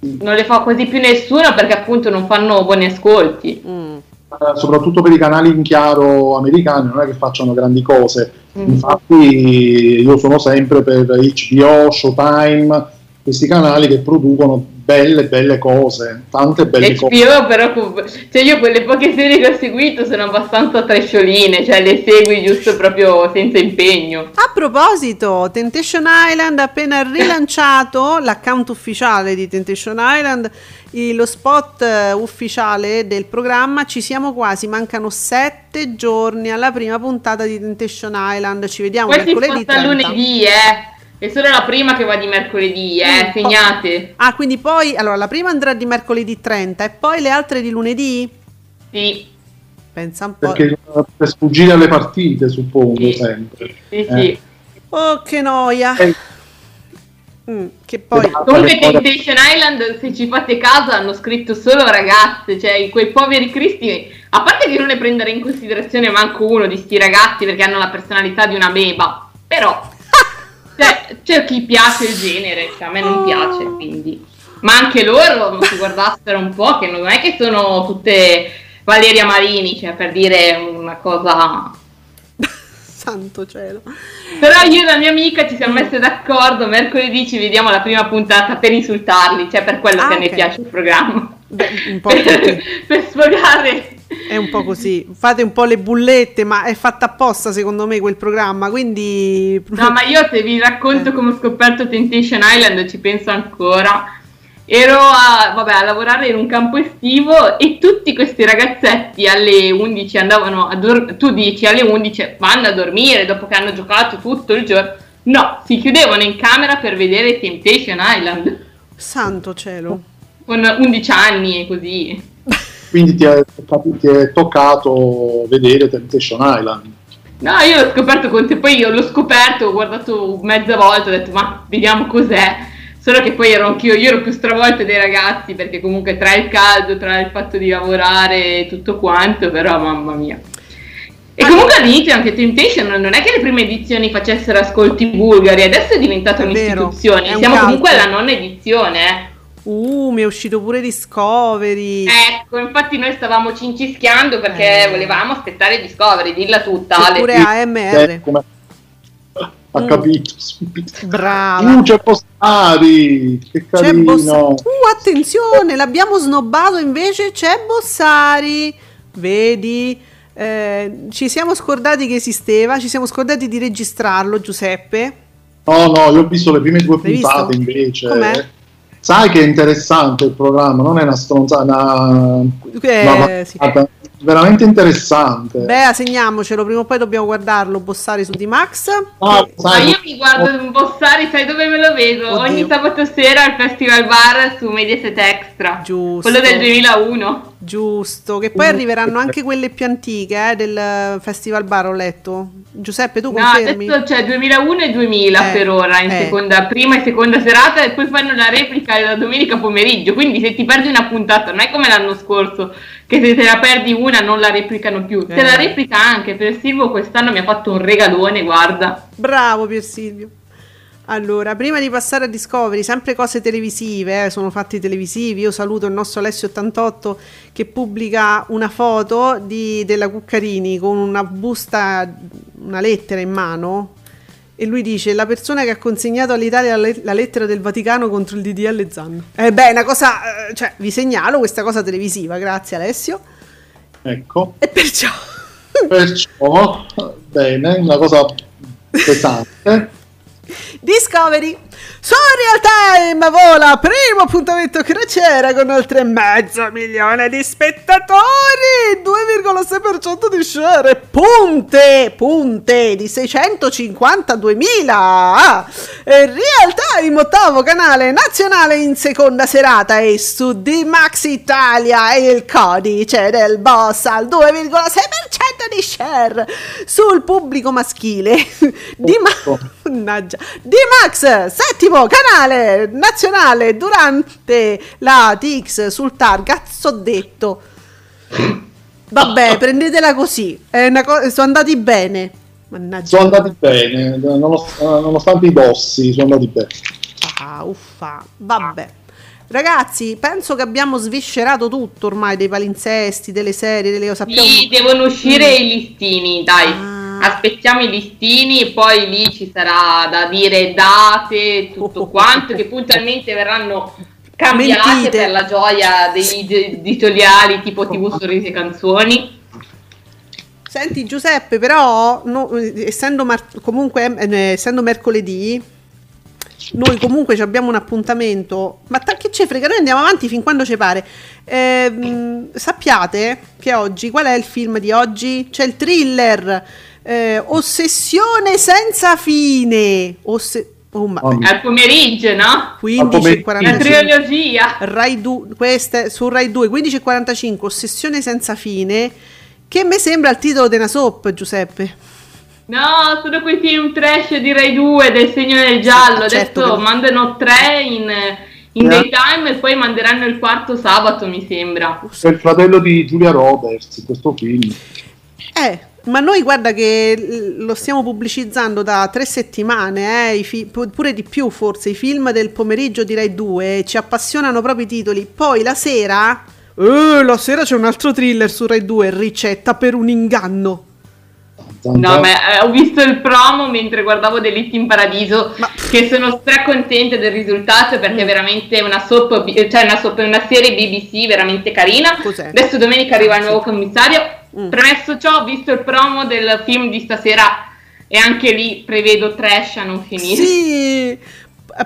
non le fa quasi più nessuno perché appunto non fanno buoni ascolti. Mm. Eh, soprattutto per i canali in chiaro americani, non è che facciano grandi cose. Infatti, io sono sempre per HBO, Showtime, questi canali che producono belle, belle cose, tante belle HBO, cose. però, cioè io quelle poche serie che ho seguito sono abbastanza trascioline, cioè le segui giusto proprio senza impegno. A proposito, Temptation Island ha appena rilanciato (laughs) l'account ufficiale di Temptation Island lo spot uh, ufficiale del programma ci siamo quasi, mancano sette giorni alla prima puntata di Temptation Island, ci vediamo Poi mercoledì si 30. lunedì, eh. È solo la prima che va di mercoledì, eh, mm, segnate. Ah, quindi poi, allora, la prima andrà di mercoledì 30 e poi le altre di lunedì? Sì. Pensa un po'. Perché per sfuggire alle partite, suppongo, sì. sempre. Sì, eh. sì. Oh, che noia. Eh Mm, che poi... Comunque Temptation Island, se ci fate caso, hanno scritto solo ragazze, cioè quei poveri cristi, a parte che non ne prendere in considerazione manco uno di sti ragazzi perché hanno la personalità di una beba, però cioè, c'è chi piace il genere, cioè a me non piace, quindi... Ma anche loro si guardassero un po', che non è che sono tutte Valeria Marini, cioè per dire una cosa santo cielo. Però io e la mia amica ci siamo messe d'accordo, mercoledì ci vediamo la prima puntata per insultarli, cioè per quello ah, che okay. mi piace il programma. Beh, un po' per, (laughs) per sfogare. È un po' così, fate un po' le bullette, ma è fatta apposta secondo me quel programma, quindi... No, ma io se vi racconto come ho scoperto Temptation Island ci penso ancora ero a, vabbè, a, lavorare in un campo estivo e tutti questi ragazzetti alle 11 andavano a dormire, tu dici alle 11 vanno a dormire dopo che hanno giocato tutto il giorno, no, si chiudevano in camera per vedere Temptation Island. Santo cielo. Con 11 anni e così. Quindi ti è, ti è toccato vedere Temptation Island. No, io l'ho scoperto con te, poi io l'ho scoperto, ho guardato mezza volta, ho detto ma vediamo cos'è Solo che poi ero anch'io, io ero più stravolta dei ragazzi perché comunque tra il caldo, tra il fatto di lavorare e tutto quanto, però mamma mia. E comunque all'inizio anche Temptation non è che le prime edizioni facessero ascolti bulgari, adesso è diventata è un'istituzione. Vero, Siamo comunque alla nonna edizione, eh. Uh, mi è uscito pure Discovery. Ecco, infatti noi stavamo cincischiando perché eh. volevamo aspettare Discovery, dilla tutta. C'è pure AMR. Eh, ha mm. capito brava uh, c'è Bossari che carino Boss- uh attenzione l'abbiamo snobbato invece c'è Bossari vedi eh, ci siamo scordati che esisteva ci siamo scordati di registrarlo Giuseppe no no io ho visto le prime due L'hai puntate visto? invece Com'è? Sai che è interessante il programma non è una stronzata una, eh, una sì veramente interessante. Beh, segniamocelo, prima o poi dobbiamo guardarlo, Bossari su D-Max. Ah, Ma io mi guardo Bossari, sai dove me lo vedo? Oddio. Ogni sabato sera al Festival Bar su Mediaset Extra. Giusto. Quello del 2001. Giusto, che poi arriveranno anche quelle più antiche eh, del Festival Bar, ho letto. Giuseppe, tu confermi? No, adesso c'è 2001 e 2000 eh, per ora, in eh. seconda, prima e seconda serata, e poi fanno la replica la domenica pomeriggio. Quindi se ti perdi una puntata, non è come l'anno scorso, che se te la perdi una non la replicano più. Te la eh. replica anche, per Silvio quest'anno mi ha fatto un regalone, guarda. Bravo Pier Silvio. Allora, prima di passare a Discovery, sempre cose televisive, eh, sono fatti televisivi. Io saluto il nostro Alessio88 che pubblica una foto di, della Cuccarini con una busta, una lettera in mano. E lui dice: La persona che ha consegnato all'Italia la, la lettera del Vaticano contro il DDL Zanno. Eh beh, una cosa, eh, cioè, vi segnalo questa cosa televisiva, grazie Alessio. Ecco. E perciò. Perciò, bene, una cosa (laughs) pesante. Discovery. Su Real Time vola primo appuntamento crociera con oltre mezzo milione di spettatori, 2,6% di share, punte, punte di 652.000. Real Time ottavo canale nazionale in seconda serata e su D-Max Italia il codice del boss al 2,6% di share sul pubblico maschile. (laughs) Di Mannaggia. D-Max, settimo canale nazionale durante la TX sul Targazzo detto. Vabbè, prendetela così. Co- sono andati bene. Mannaggia. Sono andati bene, nonostante i bossi, sono andati bene. Ah, uffa. Vabbè. Ragazzi, penso che abbiamo sviscerato tutto ormai dei palinsesti, delle serie, delle cose. Sì, devono uscire mm. i listini, dai. Ah aspettiamo i listini e poi lì ci sarà da dire date, tutto (laughs) quanto, che puntualmente verranno cambiate Mentite. per la gioia degli editoriali tipo TV Sorrisi e Canzoni. Senti Giuseppe, però no, essendo, mar- comunque, eh, essendo mercoledì, noi comunque abbiamo un appuntamento, ma che ce frega, noi andiamo avanti fin quando ci pare. Eh, sappiate che oggi, qual è il film di oggi? C'è il thriller eh, Ossessione senza fine. Osse- Oh, ma... Al pomeriggio, no? 15.45 La trilogia. Rai 2, queste su Rai 2 15.45 Ossessione senza fine Che mi sembra il titolo di una soap Giuseppe. No, sono quei film trash di Rai 2 del segno del giallo. Certo Adesso che... mandano tre in, in yeah. daytime E poi manderanno il quarto sabato mi sembra. È il fratello di Giulia Roberts questo film. Eh ma noi guarda che lo stiamo pubblicizzando da tre settimane, eh, fi- pure di più forse, i film del pomeriggio di Rai 2, ci appassionano proprio i titoli. Poi la sera, eh, la sera c'è un altro thriller su Rai 2, Ricetta per un inganno. No, ma eh, ho visto il promo mentre guardavo Delitti in Paradiso, ma... che sono stracontenta del risultato perché è veramente una soap, cioè una, soap, una serie BBC veramente carina. Cos'è? Adesso domenica arriva il nuovo commissario Mm. Premesso ciò, ho visto il promo del film di stasera e anche lì prevedo trash a non finire. Sì,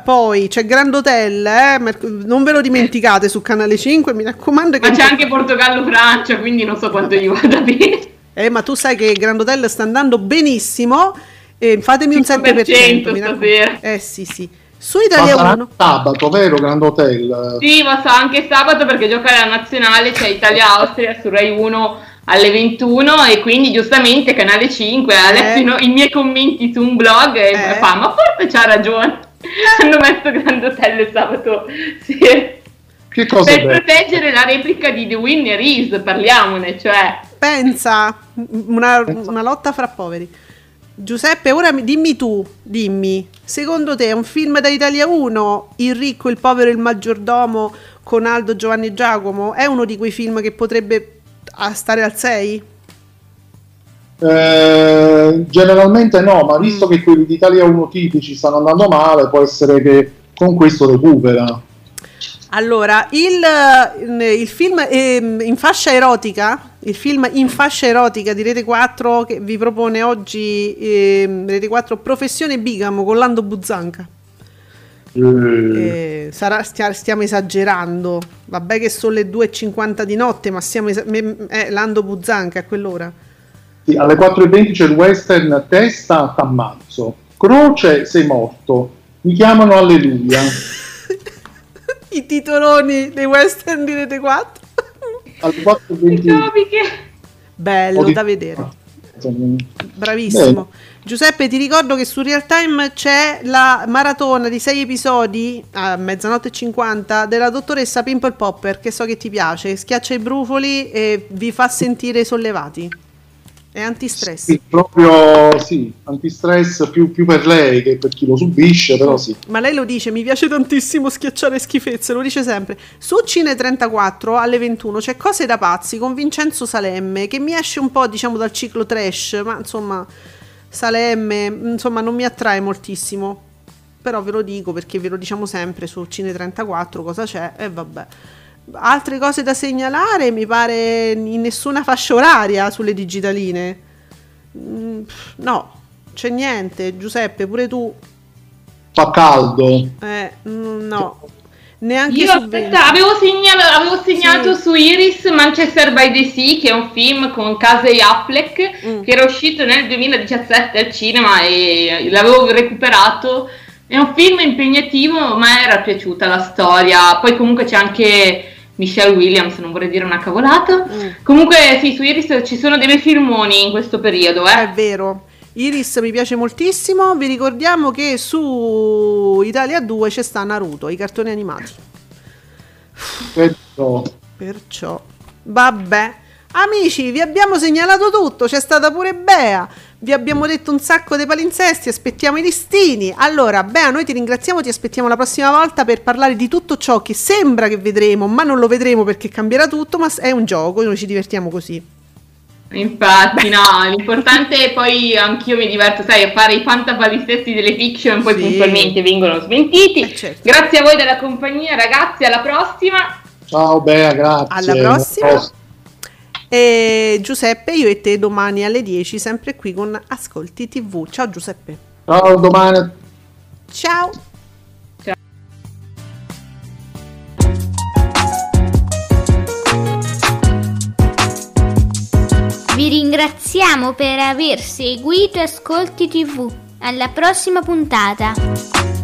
poi c'è Grand Hotel, eh? non ve lo dimenticate su Canale 5, mi raccomando. Che ma c'è anche Portogallo-Francia, quindi non so quanto gli vada bene. Eh, ma tu sai che Grand Hotel sta andando benissimo. E fatemi un 7% stasera. Eh sì, sì. Su Italia ma 1. sabato, vero? Grand Hotel. Sì, ma sa anche sabato perché gioca la nazionale, c'è Italia-Austria su Rai 1 alle 21 e quindi giustamente Canale 5 ha letto eh. i, miei commenti su un blog e eh. fa ma forse c'ha ragione hanno messo Grand Hotel sabato sì. che cosa per proteggere la replica di The Winner Is parliamone cioè pensa una, una lotta fra poveri Giuseppe, ora dimmi tu, dimmi, secondo te è un film da Italia 1, Il ricco, il povero e il maggiordomo con Aldo Giovanni Giacomo? È uno di quei film che potrebbe a stare al 6? Eh, generalmente no, ma visto mm. che quelli di Italia 1 tipici stanno andando male, può essere che con questo recupera. Allora, il, il film eh, in fascia erotica, il film in fascia erotica di Rete 4 che vi propone oggi eh, Rete 4 Professione Bigamo con Lando Buzzanca. Eh, sarà, stia, stiamo esagerando. Vabbè che sono le 2.50 di notte, ma siamo es- eh, Lando Buzzanca a quell'ora. Sì, alle 4.20 c'è il western Testa t'ammazzo. Croce sei morto. Mi chiamano Alleluia. (laughs) I titoloni dei western di Rete 4. alle 4.20. Bello da vedere. Bravissimo. Bene. Giuseppe, ti ricordo che su Real Time c'è la maratona di 6 episodi a mezzanotte e 50 della dottoressa Pimple Popper, che so che ti piace. Schiaccia i brufoli e vi fa sentire sollevati. È antistress. Sì, proprio sì, antistress più, più, per lei che per chi lo subisce, però sì. Ma lei lo dice, mi piace tantissimo schiacciare schifezze, lo dice sempre. Su Cine 34 alle 21 c'è Cose da pazzi con Vincenzo Salemme, che mi esce un po' diciamo dal ciclo trash, ma insomma Salemme, insomma non mi attrae moltissimo. Però ve lo dico perché ve lo diciamo sempre su Cine 34 cosa c'è e vabbè. Altre cose da segnalare, mi pare in nessuna fascia oraria sulle digitaline. Mm, no, c'è niente. Giuseppe, pure tu. Fa caldo. Eh, mm, no. Neanche Io aspetta, avevo, segnalo, avevo segnato sì. su Iris Manchester by the Sea, che è un film con Casey Affleck, mm. che era uscito nel 2017 al cinema e l'avevo recuperato. È un film impegnativo, ma era piaciuta la storia. Poi comunque c'è anche Michelle Williams, non vorrei dire una cavolata. Mm. Comunque sì, su Iris ci sono dei filmoni in questo periodo. Eh. È vero. Iris mi piace moltissimo. Vi ricordiamo che su Italia 2 c'è sta Naruto, i cartoni animati. Perciò. Perciò. Vabbè. Amici, vi abbiamo segnalato tutto, c'è stata pure Bea vi abbiamo detto un sacco di palinsesti, aspettiamo i listini. Allora, Bea, noi ti ringraziamo, ti aspettiamo la prossima volta per parlare di tutto ciò che sembra che vedremo, ma non lo vedremo perché cambierà tutto, ma è un gioco, noi ci divertiamo così. Infatti, no, (laughs) l'importante è poi anch'io mi diverto, sai, a fare i fantapalistesti delle fiction, poi sì. puntualmente vengono smentiti. Eh, certo. Grazie a voi della compagnia, ragazzi, alla prossima. Ciao Bea, grazie. Alla prossima. E Giuseppe, io e te domani alle 10, sempre qui con Ascolti TV. Ciao Giuseppe. Ciao, domani. Ciao. Ciao. Vi ringraziamo per aver seguito Ascolti TV. Alla prossima puntata.